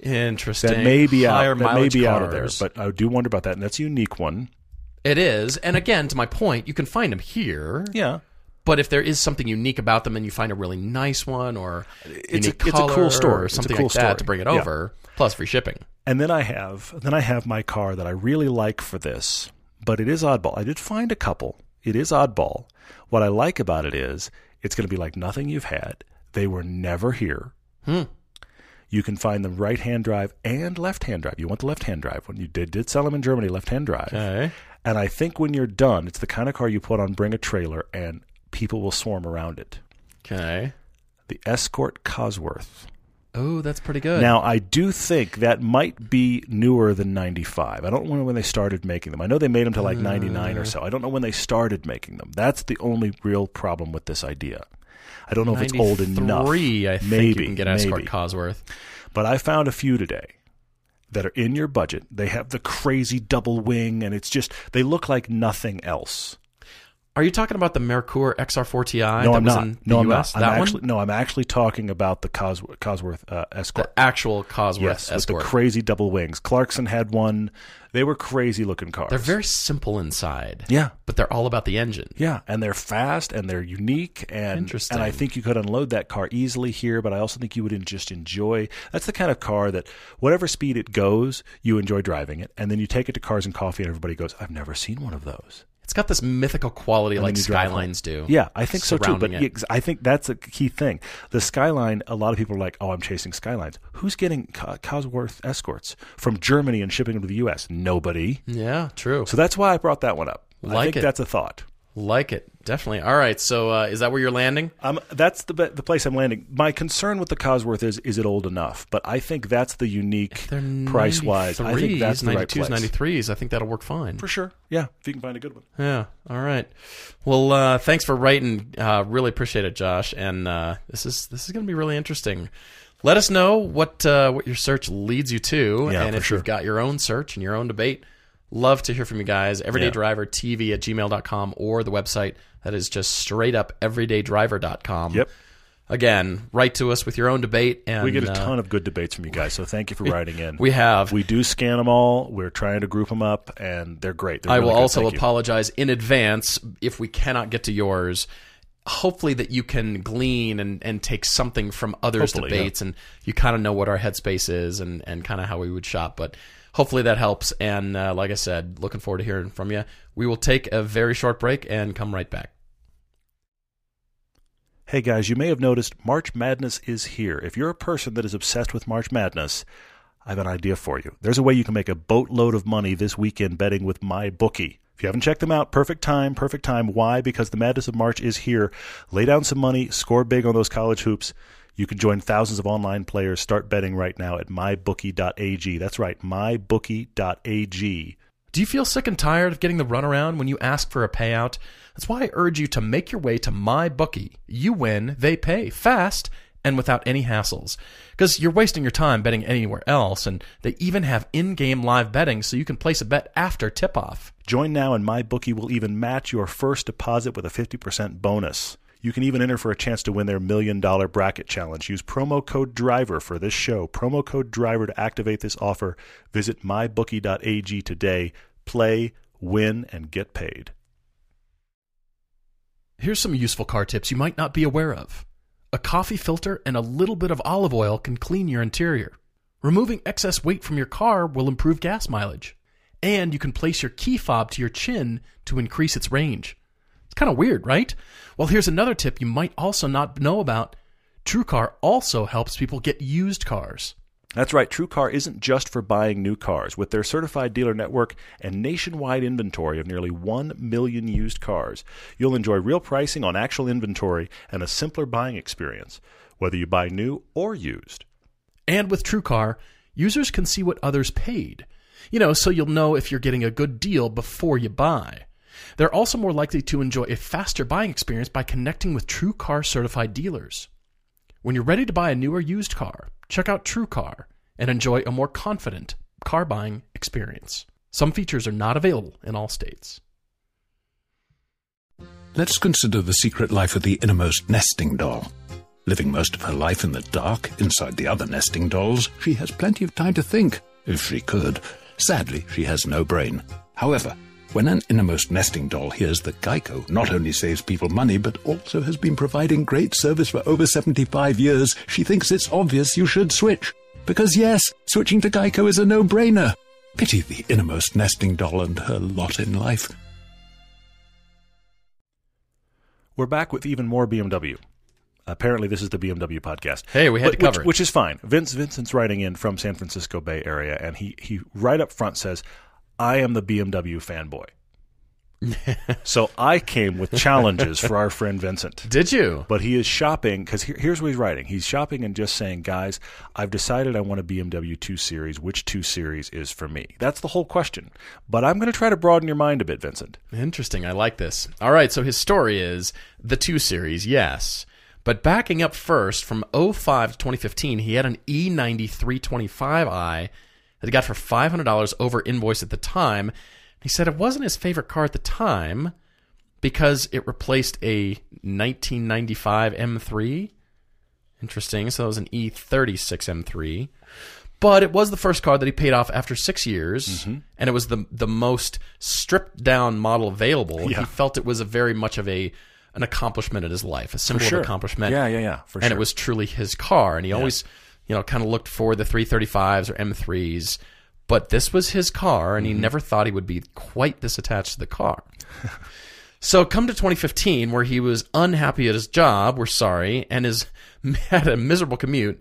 Interesting. That may be Higher out. That may be out of there. But I do wonder about that, and that's a unique one. it is. And again, to my point, you can find them here. Yeah, But if there is something unique about them, and you find a really nice one, or It's a- it's a cool story. or something cool like that to bring it Yeah. over, plus free shipping. and then I have then I have my car that I really like for this, but it is oddball. I did find a couple. It is oddball. What I like about it is it's going to be like nothing you've had. They were never here. Hmm. You can find the right hand drive and left hand drive. You want the left hand drive when you did did sell them in Germany left hand drive. Okay. And I think when you're done, it's the kind of car you put on Bring a Trailer and people will swarm around it. Okay. The Escort Cosworth. Oh, that's pretty good. Now, I do think that might be newer than 95. I don't know when they started making them. I know they made them to like 99 Uh. or so. I don't know when they started making them. That's the only real problem with this idea. I don't know if it's old enough. Three, I think Maybe, you can get Escort maybe. Cosworth. But I found a few today that are in your budget. They have the crazy double wing, and it's just, they look like nothing else. Are you talking about the Merkur XR4 Ti no, that I'm was not. in the no, I'm US? not. I'm That actually, one? no, I'm actually talking about the Cos- Cosworth uh, Escort. The actual Cosworth yes, with Escort. the crazy double wings. Clarkson had one. They were crazy looking cars. They're very simple inside, yeah, but they're all about the engine. yeah, and they're fast and they're unique and Interesting. and I think you could unload that car easily here. But I also think you would just enjoy. That's the kind of car that whatever speed it goes, you enjoy driving it, and then you take it to Cars and Coffee, and everybody goes, "I've never seen one of those." It's got this mythical quality And like then you drive Skylines do. Yeah, I think so too. But it. I think that's a key thing. The Skyline, a lot of people are like, "Oh, I'm chasing Skylines." Who's getting Co- Cosworth escorts from Germany and shipping them to the U.S.? Nobody. Yeah, true. So that's why I brought that one up. I Like think it. that's a thought. Like it. Definitely. All right. So uh, is that where you're landing? Um, that's the the place I'm landing. My concern with the Cosworth is is it old enough? But I think that's the unique price wise. I think that's the right place 93s. I think that'll work fine. for sure. Yeah, if you can find a good one. Yeah. All right. Well, uh, thanks for writing. Uh, really appreciate it, Josh. And uh, this is this is going to be really interesting. Let us know what uh, what your search leads you to, Yeah, and if sure. you've got your own search and your own debate. Love to hear from you guys. EverydayDriverTV at gmail.com or the website that is just straight up everydaydriver.com. Yep. Again, write to us with your own debate. And We get a uh, ton of good debates from you guys, so thank you for writing in. we have. We do scan them all. We're trying to group them up, and they're great. They're I really will good. also Thank you. apologize in advance if we cannot get to yours. Hopefully that you can glean and, and take something from others' Hopefully, debates and you kind of know what our headspace is and, and kind of how we would shop. But hopefully that helps. And uh, like I said, looking forward to hearing from you. We will take a very short break and come right back. Hey guys, you may have noticed March Madness is here. If you're a person that is obsessed with March Madness, I have an idea for you. There's a way you can make a boatload of money this weekend betting with my bookie. If you haven't checked them out, perfect time, perfect time. Why? Because the madness of March is here. Lay down some money, score big on those college hoops. You can join thousands of online players. Start betting right now at mybookie.ag. That's right, mybookie.ag. Do you feel sick and tired of getting the runaround when you ask for a payout? That's why I urge you to make your way to MyBookie. You win, they pay, fast and without any hassles. Because you're wasting your time betting anywhere else, and they even have in game live betting so you can place a bet after tip off. Join now, and MyBookie will even match your first deposit with a 50% bonus. You can even enter for a chance to win their million dollar bracket challenge. Use promo code DRIVER for this show. Promo code DRIVER to activate this offer. Visit mybookie.ag today. Play, win, and get paid. Here's some useful car tips you might not be aware of. A coffee filter and a little bit of olive oil can clean your interior. Removing excess weight from your car will improve gas mileage. And you can place your key fob to your chin to increase its range. Kind of weird, right? Well, here's another tip you might also not know about. TrueCar also helps people get used cars. That's right, TrueCar isn't just for buying new cars. With their certified dealer network and nationwide inventory of nearly 1 million used cars, you'll enjoy real pricing on actual inventory and a simpler buying experience, whether you buy new or used. And with TrueCar, users can see what others paid. You know, so you'll know if you're getting a good deal before you buy. They're also more likely to enjoy a faster buying experience by connecting with TrueCar certified dealers. When you're ready to buy a new or used car, check out TrueCar and enjoy a more confident car buying experience. Some features are not available in all states. Let's consider the secret life of the innermost nesting doll. Living most of her life in the dark, inside the other nesting dolls, she has plenty of time to think, if she could. Sadly, she has no brain. However, when an innermost nesting doll hears that Geico not only saves people money, but also has been providing great service for over 75 years, she thinks it's obvious you should switch. Because yes, switching to Geico is a no-brainer. Pity the innermost nesting doll and her lot in life. We're back with even more BMW. Apparently, this is the BMW podcast. Hey, we had But- to cover which, it. which is fine. Vince Vincent's writing in from San Francisco Bay Area, and he he right up front says, "I am the BMW fanboy." so I came with challenges for our friend Vincent. Did you? But he is shopping because here, here's what he's writing. He's shopping and just saying, guys, I've decided I want a BMW 2 Series. Which 2 Series is for me? That's the whole question. But I'm going to try to broaden your mind a bit, Vincent. Interesting. I like this. All right. So his story is the 2 Series, yes. But backing up first, from 05 to 2015, he had an E E90 325i that he got for $500 over invoice at the time. He said it wasn't his favorite car at the time because it replaced a 1995 M3. Interesting. So it was an E E36 M3. But it was the first car that he paid off after six years, mm-hmm. and it was the the most stripped down model available. Yeah. He felt it was a very much of a an accomplishment in his life, a symbol sure. of accomplishment. Yeah, yeah, yeah, for and sure. it was truly his car, and he always, you know, kind of looked for the 335s or M3s. But this was his car, and he Mm-hmm. never thought he would be quite this attached to the car. So come to 2015, where he was unhappy at his job, we're sorry, and is had a miserable commute.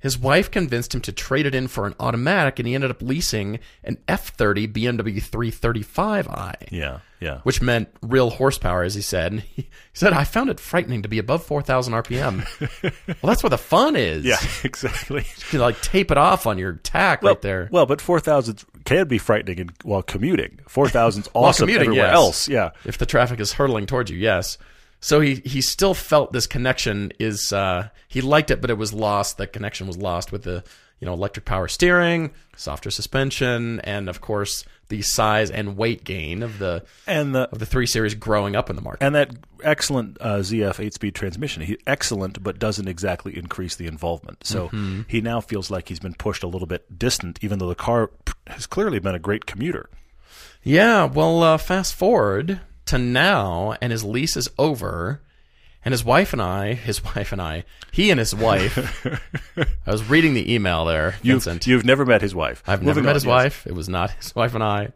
His wife convinced him to trade it in for an automatic, and he ended up leasing an F30 BMW 335i, Yeah, yeah. which meant real horsepower, as he said. And he, he said, "I found it frightening to be above 4,000 RPM." well, that's where the fun is. Yeah, exactly. you can like tape it off on your tack right there. Well, but 4,000 can be frightening in, while commuting. 4,000's awesome commuting, everywhere yes. else. Yeah. if the traffic is hurtling towards you, yes. So he he still felt this connection is uh, he liked it, but it was lost. That connection was lost with the you know electric power steering, softer suspension, and of course the size and weight gain of the And the of the three series growing up in the market. and that excellent uh, ZF eight-speed transmission, he excellent, but doesn't exactly increase the involvement. So Mm-hmm. he now feels like he's been pushed a little bit distant, even though the car has clearly been a great commuter. Yeah, well, uh, fast forward to now, and his lease is over, and his wife and I, his wife and I, he and his wife. I was reading the email there, You've, Vincent. you've never met his wife. I've never Moving met on, his yes. wife. It was not his wife and I.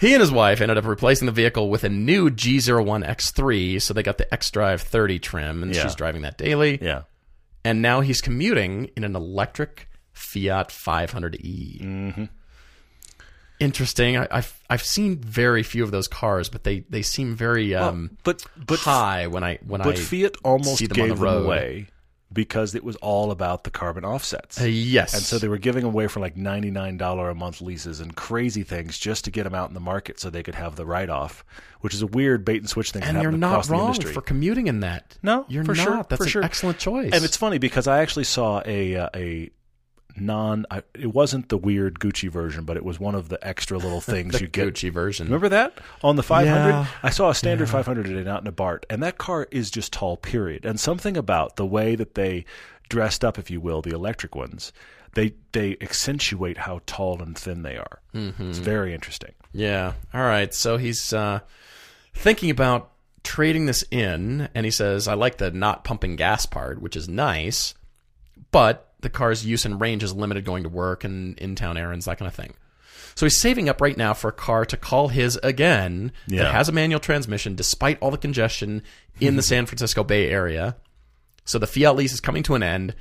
he and his wife ended up replacing the vehicle with a new G01 X3, so they got the X-Drive 30 trim, and Yeah. she's driving that daily. Yeah. And now he's commuting in an electric Fiat 500e. Interesting. I, I've I've seen very few of those cars, but they, they seem very um, but but high when I when but I Fiat almost see them on gave the them away because it was all about the carbon offsets. Uh, yes, And so they were giving away for like ninety nine dollar a month leases and crazy things just to get them out in the market so they could have the write off, which is a weird bait and switch thing. and you're not across the wrong industry. for commuting in that. No, you're for not. sure, That's an sure. excellent choice. And it's funny because I actually saw a uh, a non. I, it wasn't the weird Gucci version, but it was one of the extra little things the you get. Gucci version. Remember that on the 500? Yeah. I saw a standard 500 today out in a BART, and that car is just tall. Period. And something about the way that they dressed up, if you will, the electric ones, they they accentuate how tall and thin they are. Mm-hmm. It's very interesting. Yeah. All right. So he's uh, thinking about trading this in, and he says, "I like the not pumping gas part, which is nice, but the car's use and range is limited going to work and in town errands, that kind of thing." So he's saving up right now for a car to call his again Yeah. that has a manual transmission, despite all the congestion in the San Francisco Bay Area. So the Fiat lease is coming to an end,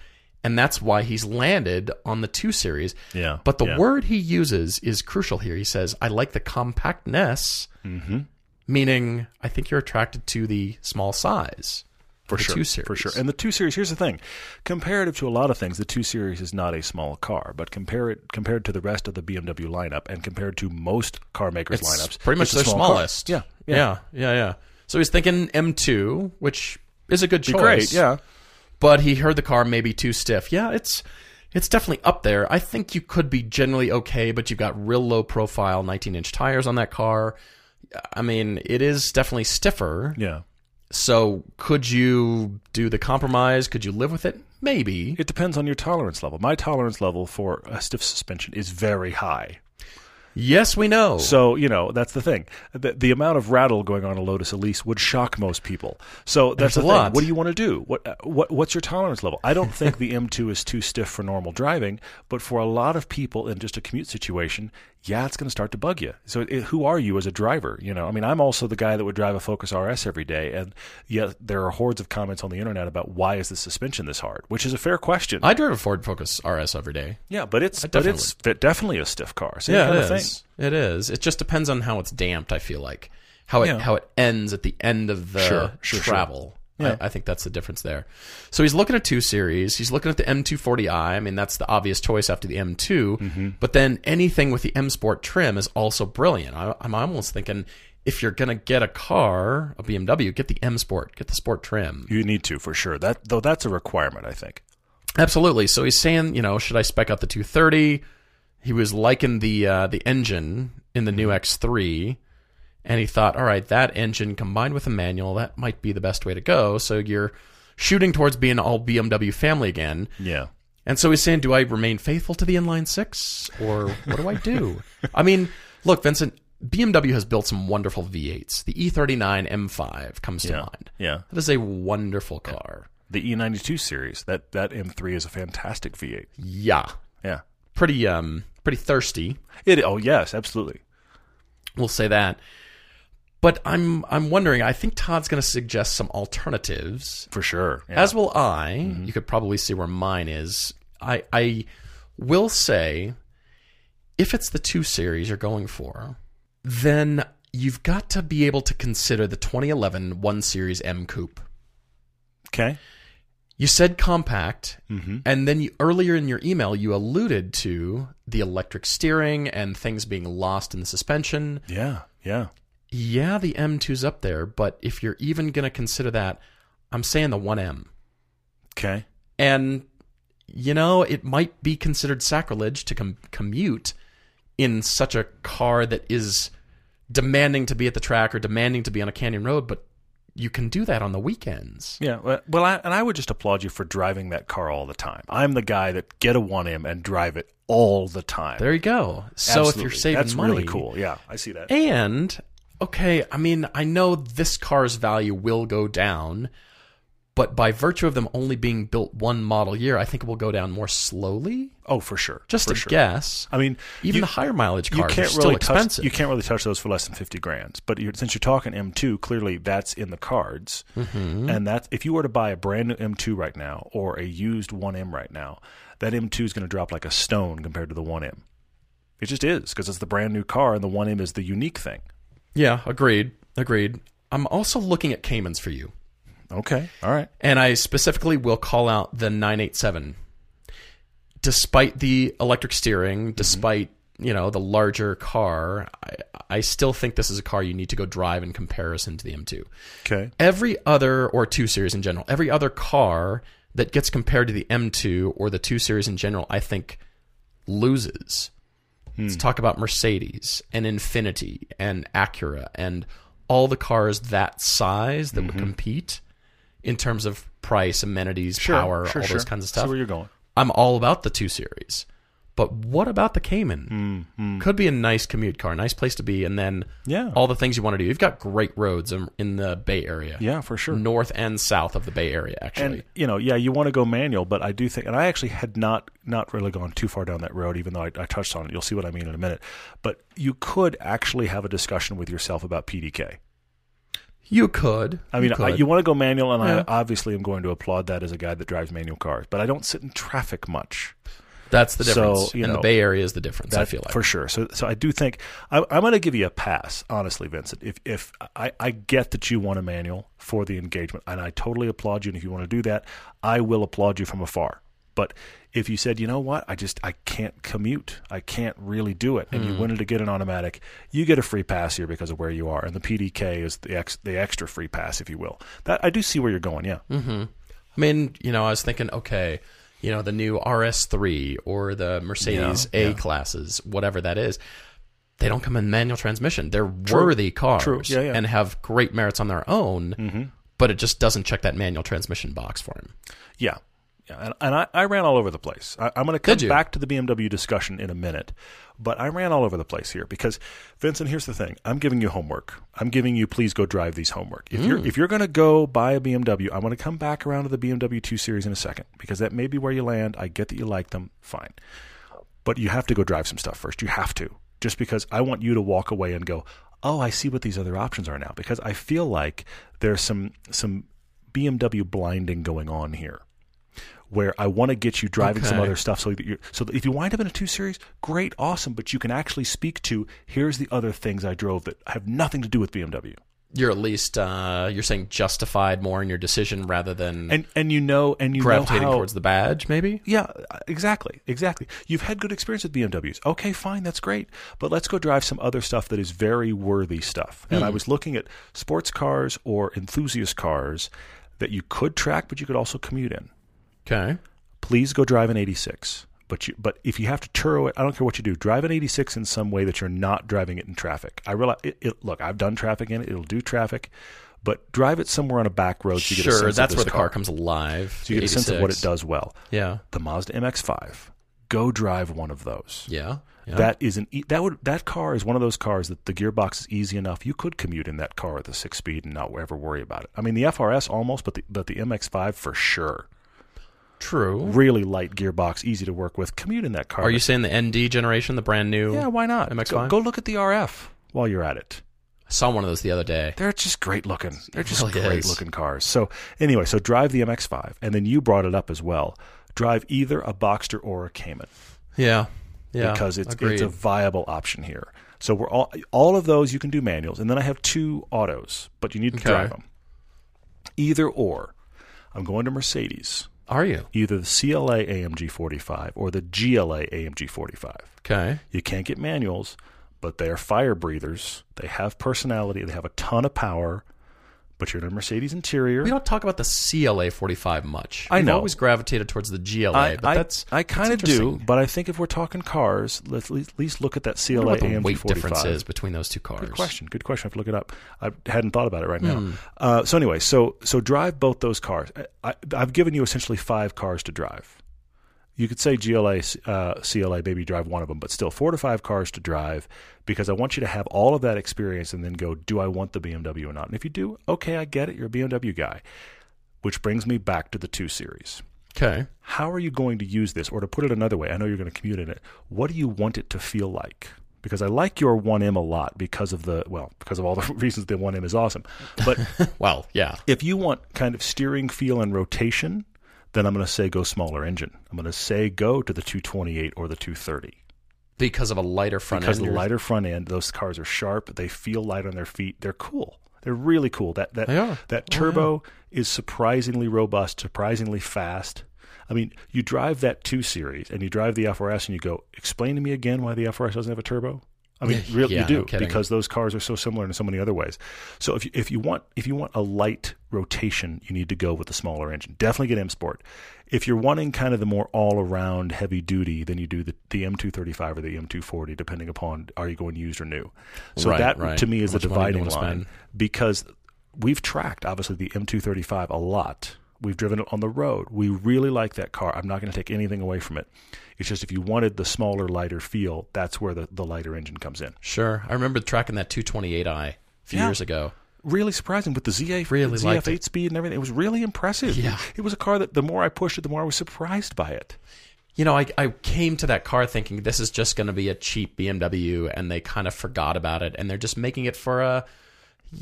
and that's why he's landed on the two series. Yeah, But the yeah. word he uses is crucial here. He says, "I like the compactness," Mm-hmm. meaning I think you're attracted to the small size. For the sure, two series. for sure. And the two series, here's the thing: comparative to a lot of things, the two series is not a small car. But compare it compared to the rest of the BMW lineup, and compared to most car makers' It's lineups, pretty much their small smallest. Yeah, yeah, yeah, yeah, yeah, So he's thinking M2, which is a good choice. great. Yeah, but he heard the car may be too stiff. Yeah, it's it's definitely up there. I think you could be generally okay, but you've got real low profile 19 inch tires on that car. I mean, it is definitely stiffer. yeah. So could you do the compromise? Could you live with it? Maybe. It depends on your tolerance level. My tolerance level for a stiff suspension is very high. Yes, we know. So you know that's the thing. The, the amount of rattle going on a Lotus Elise would shock most people. So that's There's a the thing. lot. What do you want to do? What uh, what what's your tolerance level? I don't think the M2 is too stiff for normal driving, but for a lot of people in just a commute situation, yeah, it's going to start to bug you. So it, who are you as a driver? You know, I mean, I'm also the guy that would drive a Focus RS every day, and yet there are hordes of comments on the internet about why is the suspension this hard, which is a fair question. I drive a Ford Focus RS every day. yeah, but it's but definitely it's fi- definitely a stiff car. Same yeah, kind it of thing. is. It is. It just depends on how it's damped. I feel like how it Yeah. how it ends at the end of the Sure, sure, sure. Yeah. I, I think that's the difference there. So he's looking at two series. He's looking at the M240i. I mean, that's the obvious choice after the M2. Mm-hmm. But then anything with the M Sport trim is also brilliant. I, I'm almost thinking if you're gonna get a car, a BMW, get the M Sport, get the Sport trim. You need to for sure. That though that's a requirement, I think. Absolutely. So he's saying, you know, should I spec out the 230? He was liking the uh, the engine in the new X3, and he thought, all right, that engine combined with a manual, that might be the best way to go. So you're shooting towards being all BMW family again. Yeah. And so he's saying, do I remain faithful to the inline six, or what do I do? I mean, look, Vincent, BMW has built some wonderful V8s. The E E39 M5 comes to Yeah. mind. Yeah. That is a wonderful car. The E92 series, that that M3 is a fantastic V8. Yeah, Yeah. pretty um pretty thirsty. It oh yes, absolutely. We'll say that. But I'm I'm wondering. I think Todd's going to suggest some alternatives, For sure. Yeah. as will I. Mm-hmm. You could probably see where mine is. I I will say, if it's the two series you're going for, then you've got to be able to consider the 2011 one series M Coupe. okay. You said compact, mm-hmm. and then you, earlier in your email you alluded to the electric steering and things being lost in the suspension. Yeah. Yeah. Yeah, the M2's up there, but if you're even going to consider that, I'm saying the 1M. Okay. And, you know, it might be considered sacrilege to com- commute in such a car that is demanding to be at the track or demanding to be on a canyon road, but you can do that on the weekends. Yeah. Well, I, and I would just applaud you for driving that car all the time. I'm the guy that get a 1M and drive it all the time. There you go. So if you're saving That's money, really cool. Yeah, I see that. And okay, I mean, I know this car's value will go down, but by virtue of them only being built one model year, I think it will go down more slowly. Oh, for sure. Just for a sure. guess. I mean, Even you- the higher mileage you cars are can't still really expensive. touch you can't really touch those for less than 50 grand but you're, since you're talking m2 clearly that's in the cards Mm-hmm. and that if you were to buy a brand new m2 right now or a used 1m right now that M2 is going to drop like a stone compared to the 1M. It just is because it's the brand new car, and the 1M is the unique thing. Yeah, agreed. Agreed. I'm also looking at Caymans for you. Okay, all right. And I specifically will call out the 987. Despite the electric steering, mm-hmm. despite, you know, the larger car, I, I still think this is a car you need to go drive in comparison to the M2. Okay. Every other, or 2 Series in general, every other car that gets compared to the M2 or the 2 Series in general, I think loses. Hmm. Let's talk about Mercedes and Infiniti and Acura and all the cars that size that would mm-hmm. compete in terms of price, amenities, power, all those kinds of stuff. where you're going. I'm all about the 2 Series. But what about the Cayman? Mm-hmm. Could be a nice commute car, nice place to be, and then Yeah. all the things you want to do. You've got great roads in, in the Bay Area, Yeah, for sure. north and south of the Bay Area. Actually, and you know, yeah, you want to go manual, but I do think, and I actually had not not really gone too far down that road, even though I, I touched on it. You'll see what I mean in a minute. But you could actually have a discussion with yourself about PDK. you could. I mean, you, I, you want to go manual, and Yeah. I obviously am going to applaud that as a guy that drives manual cars. But I don't sit in traffic much. That's the so, difference. you and know, the Bay Area is the difference. I feel like for sure. So, so I do think I, I'm going to give you a pass, honestly, Vincent. If if I, I get that you want a manual for the engagement, and I totally applaud you. And if you want to do that, I will applaud you from afar. But if you said, you know what, I just I can't commute, I can't really do it, and you mm. wanted to get an automatic, you get a free pass here because of where you are, and the PDK is the ex, the extra free pass, if you will. That I do see where you're going. Yeah. Mm-hmm. I mean, you know, I was thinking, okay, you know, the new RS3 or the Mercedes Yeah, A yeah. classes, whatever that is, they don't come in manual transmission. They're worthy cars True. Yeah, and have great merits on their own, mm-hmm. but it just doesn't check that manual transmission box for him. Yeah. Yeah, and, and I, I ran all over the place. I, I'm going to come back to the BMW discussion in a minute, but I ran all over the place here because, Vincent, here's the thing: I'm giving you homework. I'm giving you, please go drive these homework. If Hmm. you're if you're going to go buy a BMW, I want to come back around to the BMW 2 Series in a second because that may be where you land. I get that you like them, fine, but you have to go drive some stuff first. You have to, just because I want you to walk away and go, oh, I see what these other options are now, because I feel like there's some some BMW blinding going on here where I want to get you driving some other stuff so that you so that if you wind up in a two series, great, awesome, but you can actually speak to here's the other things I drove that have nothing to do with BMW. You're at least uh, you're saying justified more in your decision rather than And and you know and you know gravitating how towards the badge, maybe. yeah, exactly, exactly. You've had good experience with BMWs. Okay, fine, that's great. But let's go drive some other stuff that is very worthy stuff. And I was looking at sports cars or enthusiast cars that you could track, but you could also commute in. Okay. please go drive an 86. But you, but if you have to Turo it, I don't care what you do. Drive an 86 in some way that you're not driving it in traffic. I realize. It, it, look, I've done traffic in it. It'll do traffic, but drive it somewhere on a back road. So you get a Sure, sense that's of where the car comes alive. So you get a sense of what it does well. Yeah. The Mazda MX-5. Go drive one of those. Yeah. yeah. That is an e- that would that car is one of those cars that the gearbox is easy enough. You could commute in that car at the six speed and not ever worry about it. I mean the FRS almost, but the but the MX-5 for sure. True. Really light gearbox, easy to work with. Commute in that car. Are you saying the ND generation, the brand new? Yeah, why not? MX-5? Go, go look at the RF while you're at it. I saw one of those the other day. They're just great looking. They're just really great is. looking cars. So anyway, so drive the MX-5, and then you brought it up as well. Drive either a Boxster or a Cayman Yeah. Yeah. because it's agreed. it's a viable option here. So we're all all of those you can do manuals, and then I have two autos, but you need to Okay. drive them. Either or. I'm going to Mercedes. Are you? Either the CLA AMG 45 or the GLA AMG 45. Okay. You can't get manuals, but they are fire breathers. They have personality. They have a ton of power. But you're in a Mercedes interior. We don't talk about the CLA 45 much. I We've know. always gravitated towards the GLA, I, but I, that's I kind of do, but I think if we're talking cars, let's at least, look at that CLA what the AMG weight 45. difference is between those two cars. Good question. Good question. I have to look it up. I hadn't thought about it right now. Hmm. Uh, so anyway, so so drive both those cars. I, I, I've given you essentially five cars to drive. You could say GLA, uh, CLA, maybe drive one of them, but still four to five cars to drive because I want you to have all of that experience and then go, do I want the BMW or not? And if you do, okay, I get it. You're a BMW guy. Which brings me back to the 2 Series. Okay. How are you going to use this? Or to put it another way, I know you're going to commute in it. What do you want it to feel like? Because I like your 1M a lot because of the, well, because of all the reasons the 1M is awesome. But Well, yeah. if you want kind of steering feel and rotation, then I'm going to say go smaller engine. I'm going to say go to the 228 or the 230 because of a lighter front because end. the you're- lighter front end. Those cars are sharp. They feel light on their feet. They're cool. They're really cool. That that that Oh, turbo is surprisingly robust, surprisingly fast. I mean, you drive that two series and you drive the FRS and you go, explain to me again why the FRS doesn't have a turbo. I mean, really, yeah, you do no because those cars are so similar in so many other ways. So if you, if you want if you want a light rotation, you need to go with the smaller engine. Definitely get M Sport. If you're wanting kind of the more all around heavy duty, then you do the, the M235 or the M240, depending upon are you going used or new. So Right, that right. to me is How the much money do you dividing line because we've tracked obviously the M235 a lot. We've driven it on the road. We really like that car. I'm not going to take anything away from it. It's just if you wanted the smaller, lighter feel, that's where the, the lighter engine comes in. Sure. I remember tracking that 228i a few Yeah. years ago. Really surprising with the ZA, Really ZF8 it. speed and everything. It was really impressive. Yeah. It was a car that the more I pushed it, the more I was surprised by it. You know, I, I came to that car thinking this is just going to be a cheap BMW, and they kind of forgot about it, and they're just making it for a,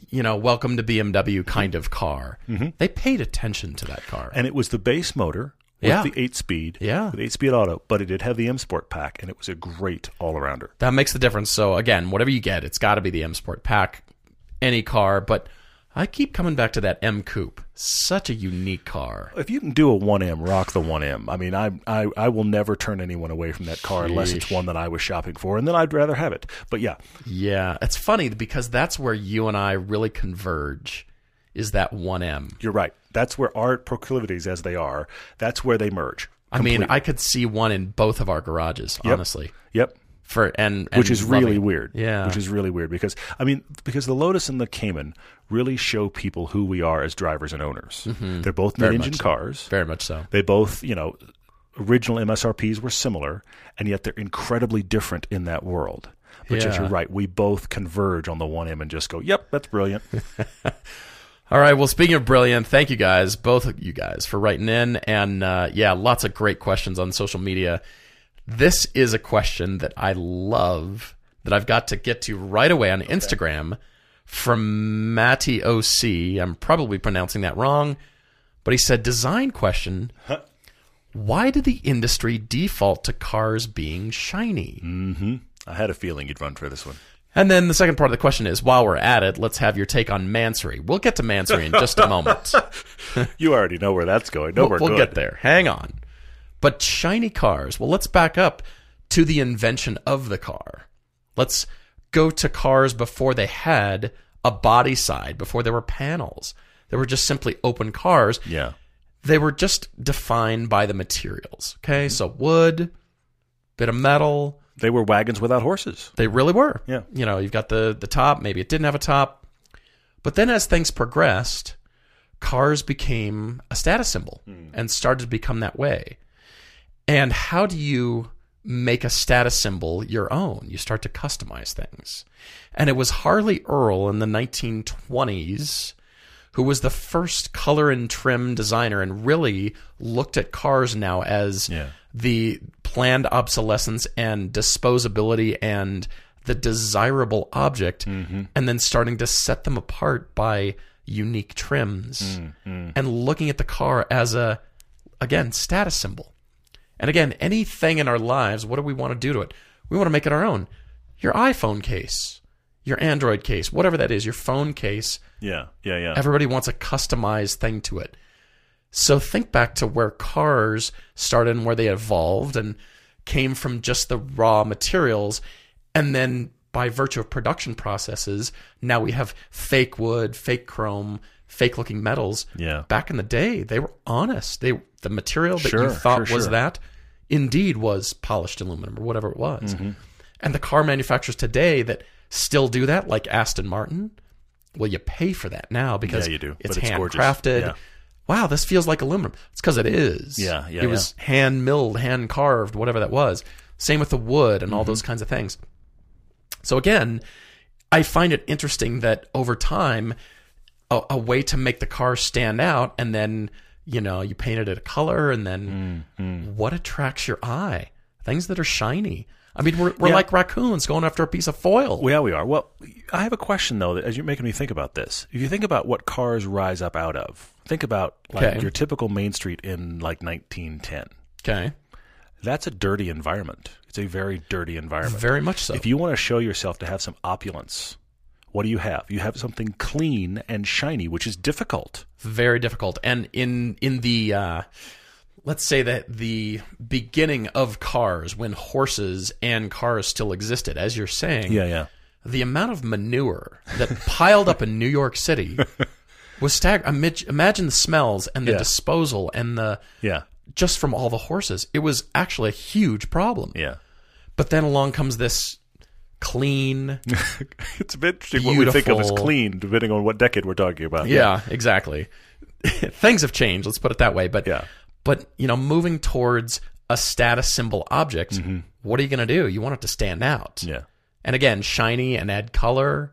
you know, welcome to BMW kind of car. Mm-hmm. They paid attention to that car. And it was the base motor with Yeah. the 8 speed, Yeah. with 8 speed auto, but it did have the M Sport pack, and it was a great all arounder. that makes the difference. So again, whatever you get, it's got to be the M Sport pack, any car. But I keep coming back to that M Coupe. Such a unique car. If you can do a 1M, rock the 1M. I mean, I, I I will never turn anyone away from that car unless it's one that I was shopping for, and then I'd rather have it. But yeah, Yeah, it's funny because that's where you and I really converge. Is that one M? you're right. That's where our proclivities, as they are, that's where they merge. I mean, I could see one in both of our garages, honestly. Yep. For and, and Which is really weird. Yeah. Which is really weird because I mean because the Lotus and the Cayman really show people who we are as drivers and owners. They're both Mm-hmm. Very mid-engine so. cars. very much so. They both, you know, original MSRPs were similar, and yet they're incredibly different in that world. But Yeah. you're right. We both converge on the one M and just go, "Yep, that's brilliant." All right. Well, speaking of brilliant, thank you guys, both of you guys, for writing in. And uh, yeah, lots of great questions on social media. This is a question that I love that I've got to get to right away on Instagram from Matty OC. I'm probably pronouncing that wrong, but he said, Design question. Why did the industry default to cars being shiny? Mm-hmm. I had a feeling you'd run for this one. And then the second part of the question is, while we're at it, let's have your take on Mansory. We'll get to Mansory in just a moment. You already know where that's going. No, we'll, we're we'll good. get there. Hang on. But shiny cars. Well, let's back up to the invention of the car. Let's go to cars before they had a body side, before there were panels. They were just simply open cars. Yeah. They were just defined by the materials. Okay, so wood, bit of metal. They were wagons without horses. They really were. Yeah. You know, you've got the the top. Maybe it didn't have a top. But then, as things progressed, cars became a status symbol hmm. and started to become that way. And how do you make a status symbol your own? You start to customize things. And it was Harley Earl in the 1920s who was the first color and trim designer and really looked at cars now as Yeah. the planned obsolescence and disposability and the desirable object mm-hmm. and then starting to set them apart by unique trims mm-hmm. and looking at the car as a again status symbol and again anything in our lives what do we want to do to it we want to make it our own your iphone case your android case whatever that is your phone case Yeah. Yeah. Yeah. Everybody wants a customized thing to it. So think back to where cars started and where they evolved and came from just the raw materials. And then by virtue of production processes, now we have fake wood, fake chrome, fake looking metals. Yeah. Back in the day, they were honest. They the material that Sure, you thought sure, was sure. that indeed was polished aluminum or whatever it was. Mm-hmm. And the car manufacturers today that still do that, like Aston Martin, well, you pay for that now because Yeah, you do, it's it's handcrafted. Yeah. Wow, this feels like aluminum. It's because it is. Yeah, yeah, It was hand milled, hand carved, whatever that was. Same with the wood and all Mm-hmm. those kinds of things. So again, I find it interesting that over time, a, a way to make the car stand out, and then you know you painted it a color, and then Mm, what attracts your eye? Things that are shiny. I mean, we're, we're Yeah. like raccoons going after a piece of foil. Well, yeah, we are. Well, I have a question though. That as you're making me think about this, if you think about what cars rise up out of, think about like Okay. your typical Main Street in like 1910. okay. That's a dirty environment. It's a very dirty environment. Very much so. If you want to show yourself to have some opulence, what do you have? You have something clean and shiny, which is difficult. very difficult. And in in the uh, let's say that the beginning of cars, when horses and cars still existed, as you're saying, yeah. yeah, the amount of manure that piled up in New York City was staggering. Imagine the smells and the Yeah. disposal and the Yeah. just from all the horses. It was actually a huge problem. Yeah. But then along comes this clean. it's a bit interesting what we think of as clean, depending on what decade we're talking about. Yeah, exactly. Things have changed. Let's put it that way. But Yeah. but you know, moving towards a status symbol object, what are you going to do? You want it to stand out. Mm-hmm. Yeah. And again, shiny and add color,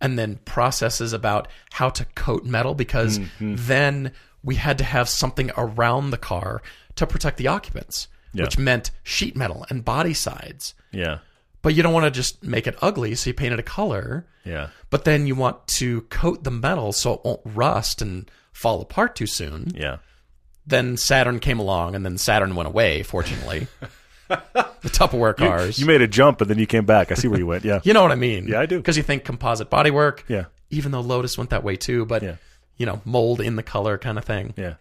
and then processes about how to coat metal because Mm-hmm. then we had to have something around the car to protect the occupants, Yeah. which meant sheet metal and body sides. Yeah. But you don't want to just make it ugly, so you painted a color. Yeah. But then you want to coat the metal so it won't rust and fall apart too soon. Yeah. Then Saturn came along, and then Saturn went away. Fortunately, the Tupperware cars. You made a jump and then you came back. I see where you went. Yeah. You know what I mean? Yeah, I do. Because you think composite bodywork. Yeah. Even though Lotus went that way too, but Yeah. you know, mold in the color kind of thing. Yeah.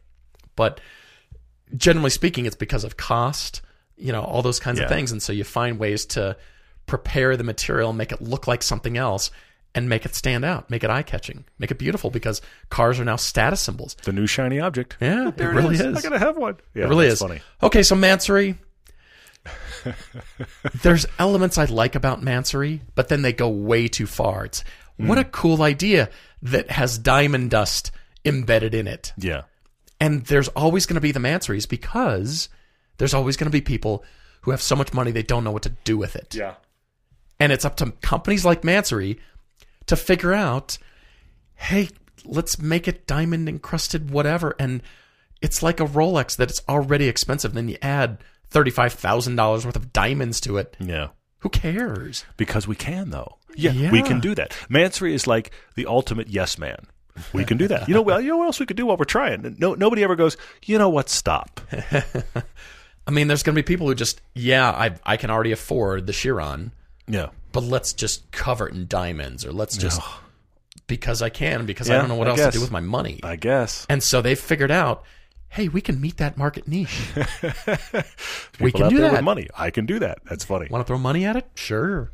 But generally speaking, it's because of cost. You know, all those kinds Yeah. of things, and so you find ways to prepare the material, make it look like something else, and make it stand out, make it eye catching, make it beautiful. Because cars are now status symbols. The new shiny object. Yeah, There it really is. is. I gotta have one. Yeah, It really that's is. funny. Okay, so Mansory. There's elements I like about Mansory, but then they go way too far. It's what a Hmm. cool idea that has diamond dust embedded in it. Yeah. And there's always going to be the Mansories because there's always going to be people who have so much money they don't know what to do with it. Yeah. And it's up to companies like Mansory to figure out, hey, let's make it diamond encrusted whatever. And it's like a Rolex that it's already expensive. Then you add $35,000 worth of diamonds to it. Yeah. Who cares? Because we can though. Yeah, Yeah. we can do that. Mansory is like the ultimate yes man. We can do that. You know, well, you know what else we could do while we're trying? No, nobody ever goes. You know what? Stop. I mean, there's going to be people who just, yeah, I, I can already afford the Chiron, Yeah. but let's just cover it in diamonds or let's just, because I can, because I don't know what I else guess. to do with my money. I guess. And so they've figured out, hey, we can meet that market niche. we can do that. with money. I can do that. That's funny. Want to throw money at it? Sure.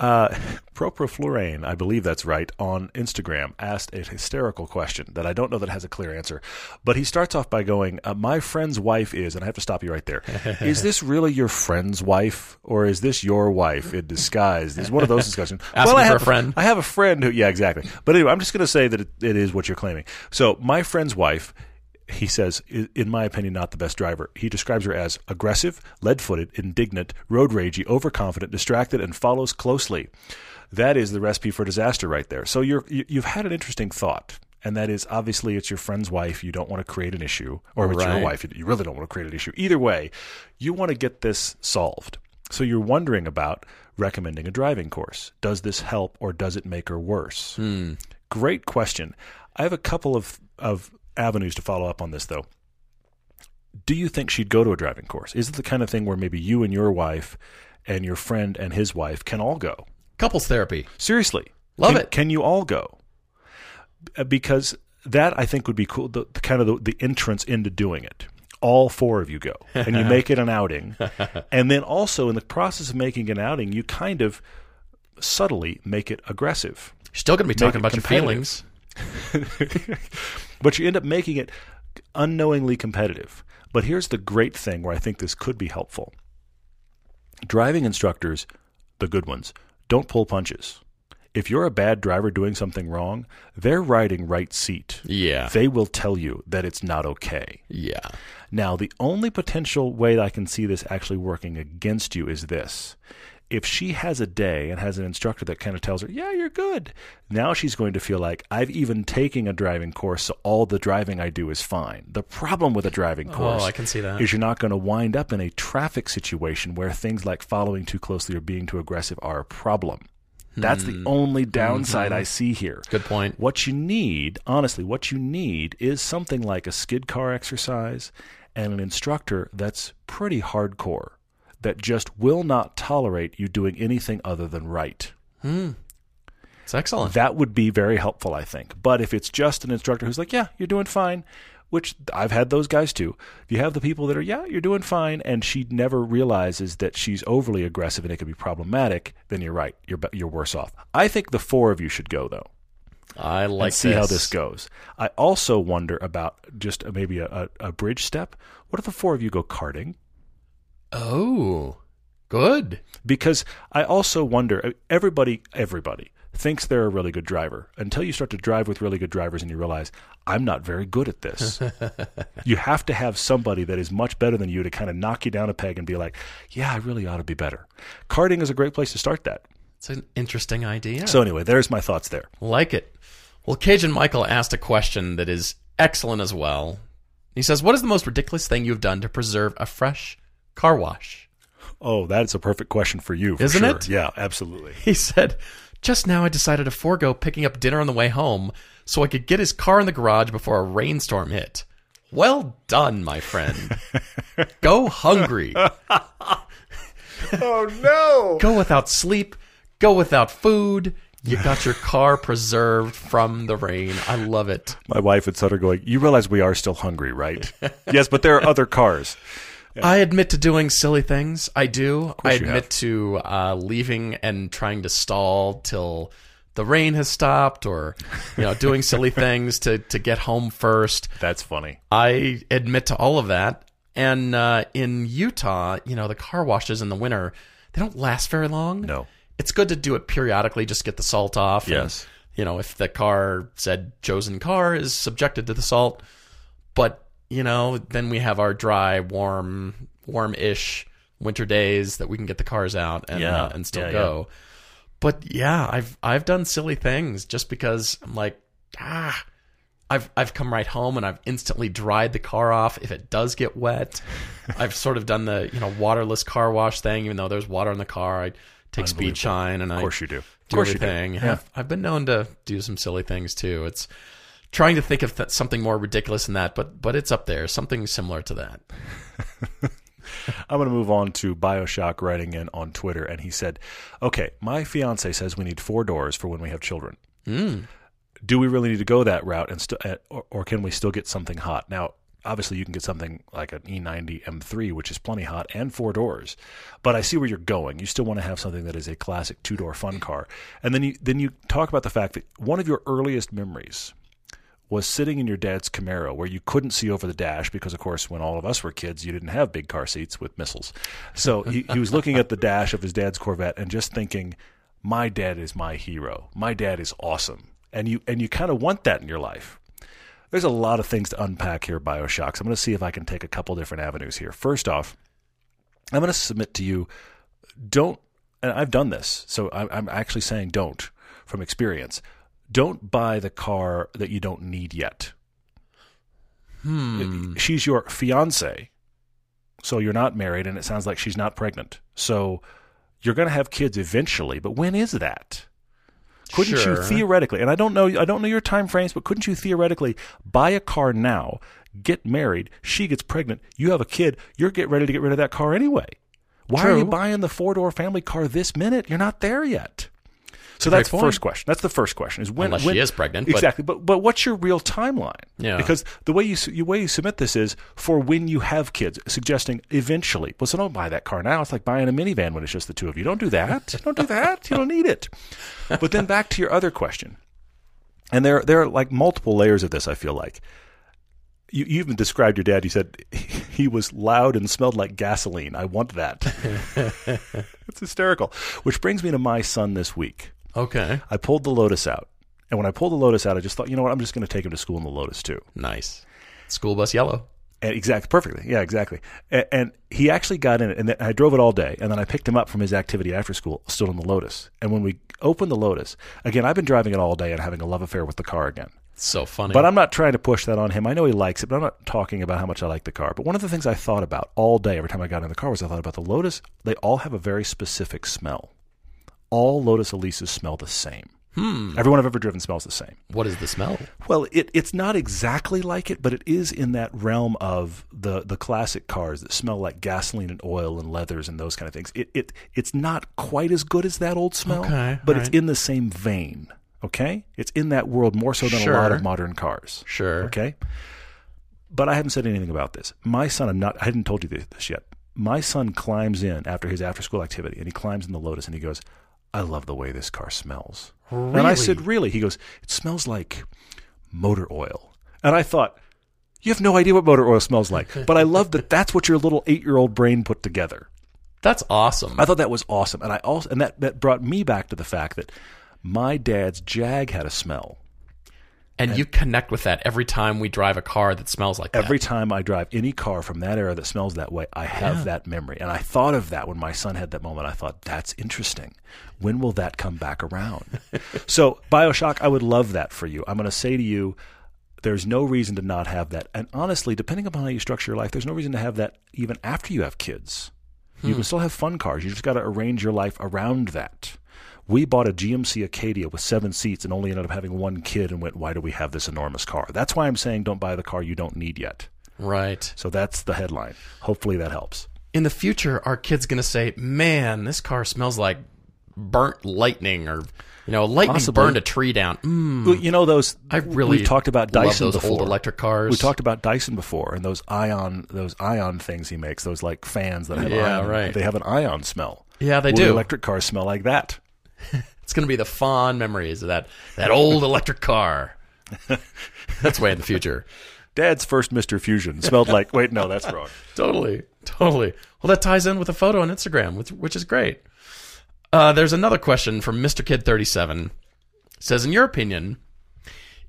Uh, I believe that's right, on Instagram asked a hysterical question that I don't know that has a clear answer. But he starts off by going, uh, My friend's wife is, and I have to stop you right there. is this really your friend's wife, or is this your wife in disguise? This is one of those discussions. Asking I have a friend. I have a friend who, yeah, exactly. But anyway, I'm just going to say that it, it is what you're claiming. So, my friend's wife he says, in my opinion, not the best driver. He describes her as aggressive, lead footed, indignant, road ragey, overconfident, distracted, and follows closely. That is the recipe for disaster right there. So you're, you- you've had an interesting thought. And that is obviously it's your friend's wife. You don't want to create an issue, or it's your wife. You really don't want to create an issue. Either way, you want to get this solved. So you're wondering about recommending a driving course. Does this help, or does it make her worse? Hmm. Great question. I have a couple of, of avenues to follow up on this, though. Do you think she'd go to a driving course? Is it the kind of thing where maybe you and your wife and your friend and his wife can all go? Couples therapy. Seriously. Love Can- it. Can you all go? Uh, Because that, I think, would be cool. The, the kind of the, the entrance into doing it. All four of you go, and you make it an outing. and then also, in the process of making an outing, you kind of subtly make it aggressive. You're still going to be talking about your feelings. but you end up making it unknowingly competitive. But here's the great thing where I think this could be helpful. Driving instructors, the good ones, don't pull punches. If you're a bad driver doing something wrong, they're riding right seat. Yeah. They will tell you that it's not okay. Yeah. Now, the only potential way that I can see this actually working against you is this. If she has a day and has an instructor that kind of tells her, "Yeah, you're good," now she's going to feel like I've even taken a driving course, so all the driving I do is fine. The problem with a driving oh, course, Oh, I can see that. is you're not going to wind up in a traffic situation where things like following too closely or being too aggressive are a problem. That's the hmm. only downside mm-hmm. I see here. Good point. What you need, honestly, what you need is something like a skid car exercise and an instructor that's pretty hardcore, that just will not tolerate you doing anything other than right. Hmm. It's excellent. That would be very helpful, I think. But if it's just an instructor who's like, yeah, you're doing fine, which I've had those guys too. If you have the people that are, yeah, you're doing fine, and she never realizes that she's overly aggressive and it could be problematic, then you're right. You're, you're worse off. I think the four of you should go, though I like and see how this goes. I also wonder about just maybe a, a, a bridge step. What if the four of you go karting? Oh, good. Because I also wonder. uh, Everybody, everybody thinks they're a really good driver until you start to drive with really good drivers and you realize I'm not very good at this. you have to have somebody that is much better than you to kind of knock you down a peg and be like, "Yeah, I really ought to be better." Karting is a great place to start that. It's an interesting idea. So anyway, there's my thoughts there. Like it. Well, Cajun Michael asked a question that is excellent as well. He says, What is the most ridiculous thing you've done to preserve a fresh car wash? Oh, that's a perfect question for you, for Isn't sure. it? Yeah, absolutely. He said, Just now I decided to forego picking up dinner on the way home so I could get his car in the garage before a rainstorm hit. Well done, my friend. Go hungry. oh no! Go without sleep. Go without food. You got your car preserved from the rain. I love it. My wife and son are going, You realize we are still hungry, right? yes, but there are other cars. I admit to doing silly things. I do. I admit to uh, leaving and trying to stall till the rain has stopped, or you know, doing silly things to to get home first. That's funny. I admit to all of that. And uh, in Utah, you know, the car washes in the winter they don't last very long. No. it's good to do it periodically, just get the salt off. and, Yes. you know, if the car said chosen car is subjected to the salt, but you know, then we have our dry, warm, warm-ish winter days that we can get the cars out and Yeah. uh, and still Yeah, go. But yeah, I've I've done silly things just because I'm like, ah, I've I've come right home and I've instantly dried the car off if it does get wet. I've sort of done the you know waterless car wash thing, even though there's water in the car. I take speed shine and I Of course you do. Of course you do. everything. Yeah. I've, I've been known to do some silly things too. It's trying to think of th- something more ridiculous than that, but but it's up there, something similar to that. I'm going to move on to Bioshock writing in on Twitter, and he said, "Okay, my fiance says we need four doors for when we have children. Do we really need to go that route, and st- uh, or, or can we still get something hot? Now, obviously, you can get something like an E E90 M3, which is plenty hot, and four doors. But I see where you're going. You still want to have something that is a classic two door fun car, and then you then you talk about the fact that one of your earliest memories." Was sitting in your dad's Camaro where you couldn't see over the dash because, of course, when all of us were kids, you didn't have big car seats with missiles. So he, he was looking at the dash of his dad's Corvette and just thinking, "My dad is my hero. My dad is awesome." And you and you kind of want that in your life. There's a lot of things to unpack here, Bioshocks. I'm going to see if I can take a couple different avenues here. First off, I'm going to submit to you don't, and I've done this, so I'm, I'm actually saying don't from experience. Don't buy the car that you don't need yet. Hmm. She's your fiance, so you're not married, and it sounds like she's not pregnant. So you're going to have kids eventually, but when is that? Couldn't you theoretically? And I don't know, I don't know your time frames, but couldn't you theoretically buy a car now, get married, she gets pregnant, you have a kid, you're getting ready to get rid of that car anyway. Why are you buying the four door family car this minute? You're not there yet. So that's the first question. That's the first question. Is when Unless when, she is pregnant, exactly. But but what's your real timeline? Yeah. Because the way you the way you submit this is for when you have kids, suggesting eventually. Well, so don't buy that car now. It's like buying a minivan when it's just the two of you. Don't do that. don't do that. You don't need it. But then back to your other question, and there there are like multiple layers of this. I feel like you, you even described your dad. You said he was loud and smelled like gasoline. I want that. it's hysterical. Which brings me to my son this week. Okay, I pulled the Lotus out. And when I pulled the Lotus out, I just thought, you know what? I'm just going to take him to school in the Lotus too. nice. School bus yellow. And exactly, perfectly. Yeah, exactly. And, and he actually got in it, and then I drove it all day, and then I picked him up from his activity after school, still in the Lotus. And when we opened the Lotus, again, I've been driving it all day and having a love affair with the car again. So funny. But I'm not trying to push that on him. I know he likes it, but I'm not talking about how much I like the car. But one of the things I thought about all day, every time I got in the car, was I thought about the Lotus. They all have a very specific smell. All Lotus Elises smell the same. Hmm. Everyone I've ever driven smells the same. what is the smell? Well, it, it's not exactly like it, but it is in that realm of the, the classic cars that smell like gasoline and oil and leathers and those kind of things. It, it it's not quite as good as that old smell, Okay, but it's right. in the same vein. Okay, it's in that world more so than a lot of modern cars. Sure. Okay, but I haven't said anything about this. My son, I'm not. I hadn't told you this yet. My son climbs in after his after school activity, and he climbs in the Lotus, and he goes, "I love the way this car smells." And I said, "Really?" He goes, "It smells like motor oil." And I thought, "You have no idea what motor oil smells like." but I love that. That's what your little eight-year-old brain put together. That's awesome. I thought that was awesome, and I also and that that brought me back to the fact that my dad's Jag had a smell. And you connect with that every time we drive a car that smells like that. Every time I drive any car from that era that smells that way, I have that memory. And I thought of that when my son had that moment. I thought, that's interesting. When will that come back around? so, Bioshock, I would love that for you. I'm going to say to you, there's no reason to not have that. And honestly, depending upon how you structure your life, there's no reason to have that even after you have kids. You hmm. can still have fun cars. You just got to arrange your life around that. We bought a GMC Acadia with seven seats and only ended up having one kid and went, why do we have this enormous car? That's why I'm saying don't buy the car you don't need yet. right. So that's the headline. Hopefully that helps. In the future, our kid's going to say, "Man, this car smells like burnt lightning," or you know, lightning Possibly. burned a tree down. Mm, Well, you know those. I really we've talked about Dyson those before. old electric cars. We talked about Dyson before, and those ion those ion things he makes. Those like fans that have Yeah, ion. right. They have an ion smell. Yeah, they Will do. the electric cars smell like that? It's going to be the fond memories of that that old electric car. That's way in the future. Dad's first Mister Fusion smelled like. Wait, no, that's wrong. Totally, totally. Well, that ties in with a photo on Instagram, which, which is great. Uh, there's another question from Mr. Kid 37. Says, in your opinion,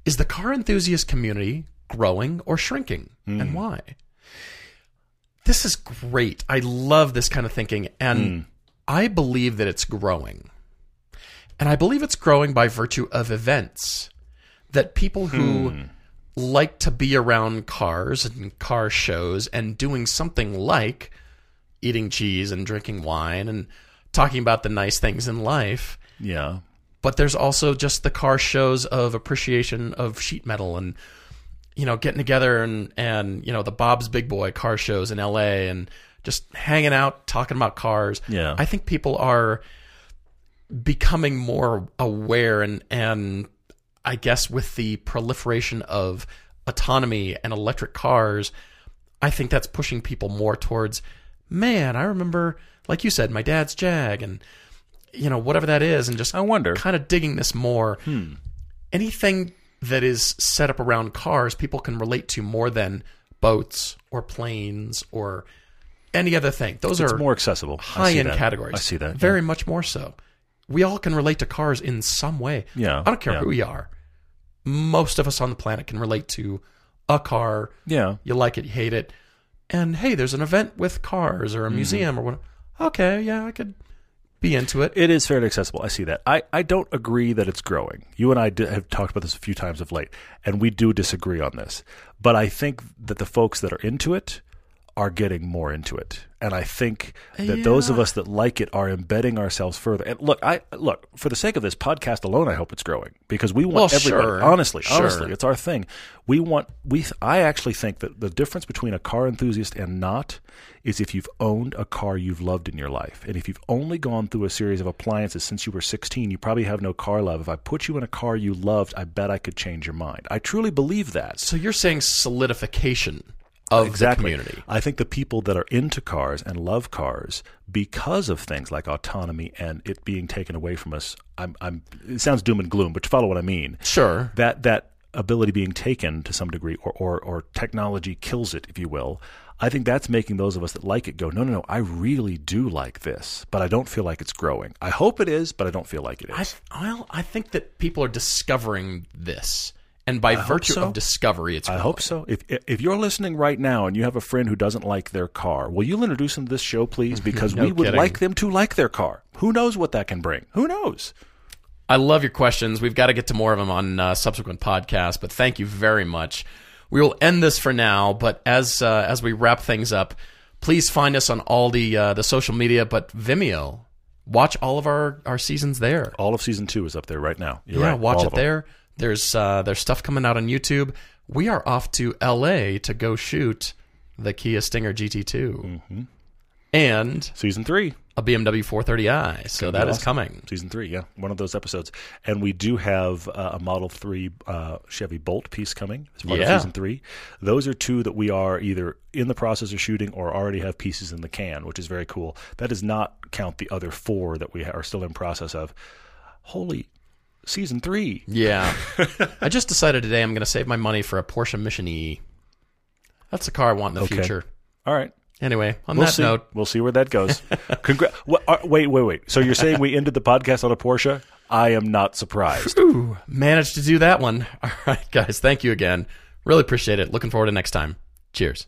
is the car enthusiast community growing or shrinking, and why? This is great. I love this kind of thinking, and I believe that it's growing. And I believe it's growing by virtue of events that people who hmm. like to be around cars and car shows and doing something like eating cheese and drinking wine and talking about the nice things in life. Yeah. But there's also just the car shows of appreciation of sheet metal and you know getting together and and you know the Bob's Big Boy car shows in LA and just hanging out talking about cars. Yeah. I think people are becoming more aware and and I guess with the proliferation of autonomy and electric cars, I think that's pushing people more towards man, I remember like you said, my dad's Jag and you know, whatever that is, and just I wonder. kind of digging this more. Hmm. Anything that is set up around cars, people can relate to more than boats or planes or any other thing. Those It's are more accessible. High end that. categories. I see that. Very much more so. We all can relate to cars in some way. Yeah, I don't care yeah. who you are. Most of us on the planet can relate to a car. Yeah. You like it, you hate it. And hey, there's an event with cars or a Mm-hmm. museum or what. Okay, yeah, I could be into it. It is fairly accessible. I see that. I, I don't agree that it's growing. You and I have talked about this a few times of late, and we do disagree on this. But I think that the folks that are into it are getting more into it, and I think that those of us that like it are embedding ourselves further. And look, I look for the sake of this podcast alone. I hope it's growing because we want Well, everybody. sure. Honestly, Sure. honestly, it's our thing. We want we. I actually think that the difference between a car enthusiast and not is if you've owned a car you've loved in your life, and if you've only gone through a series of appliances since you were 16, you probably have no car love. If I put you in a car you loved, I bet I could change your mind. I truly believe that. So you're saying solidification of Exactly. the community. I think the people that are into cars and love cars because of things like autonomy and it being taken away from us. I'm, I'm, it sounds doom and gloom, but you follow what I mean. Sure. That that ability being taken to some degree, or, or or technology kills it, if you will. I think that's making those of us that like it go, no, no, no, I really do like this, but I don't feel like it's growing. I hope it is, but I don't feel like it is. I well, I think that people are discovering this And by virtue so. of discovery, it's I relevant. hope so. If if you're listening right now and you have a friend who doesn't like their car, will you introduce them to this show, please? Because No we would kidding. like them to like their car. Who knows what that can bring? Who knows? I love your questions. We've got to get to more of them on uh, subsequent podcasts, but thank you very much. We will end this for now, but as uh, as we wrap things up, please find us on all the uh, the social media, but Vimeo. Watch all of our, our seasons there. All of season two is up there right now. You're yeah, right, watch all it there. them. There. There's uh, there's stuff coming out on YouTube. We are off to LA to go shoot the Kia Stinger GT2 Mm-hmm. and Season three. a BMW 430i. So that is awesome. coming. Season three, yeah, one of those episodes, and we do have uh, a Model Three uh, Chevy Bolt piece coming as part Yeah. of season three. Those are two that we are either in the process of shooting or already have pieces in the can, which is very cool. That does not count the other four that we are still in process of. Holy, season three! Yeah. I just decided today I'm going to save my money for a Porsche Mission E. That's the car I want in the Okay. future. All right, Anyway, on we'll that see. note, We'll see where that goes. Congra- uh, wait, wait, wait. So you're saying we ended the podcast on a Porsche? I am not surprised. ooh, managed to do that one. All right, guys, thank you again. Really appreciate it. Looking forward to next time. Cheers.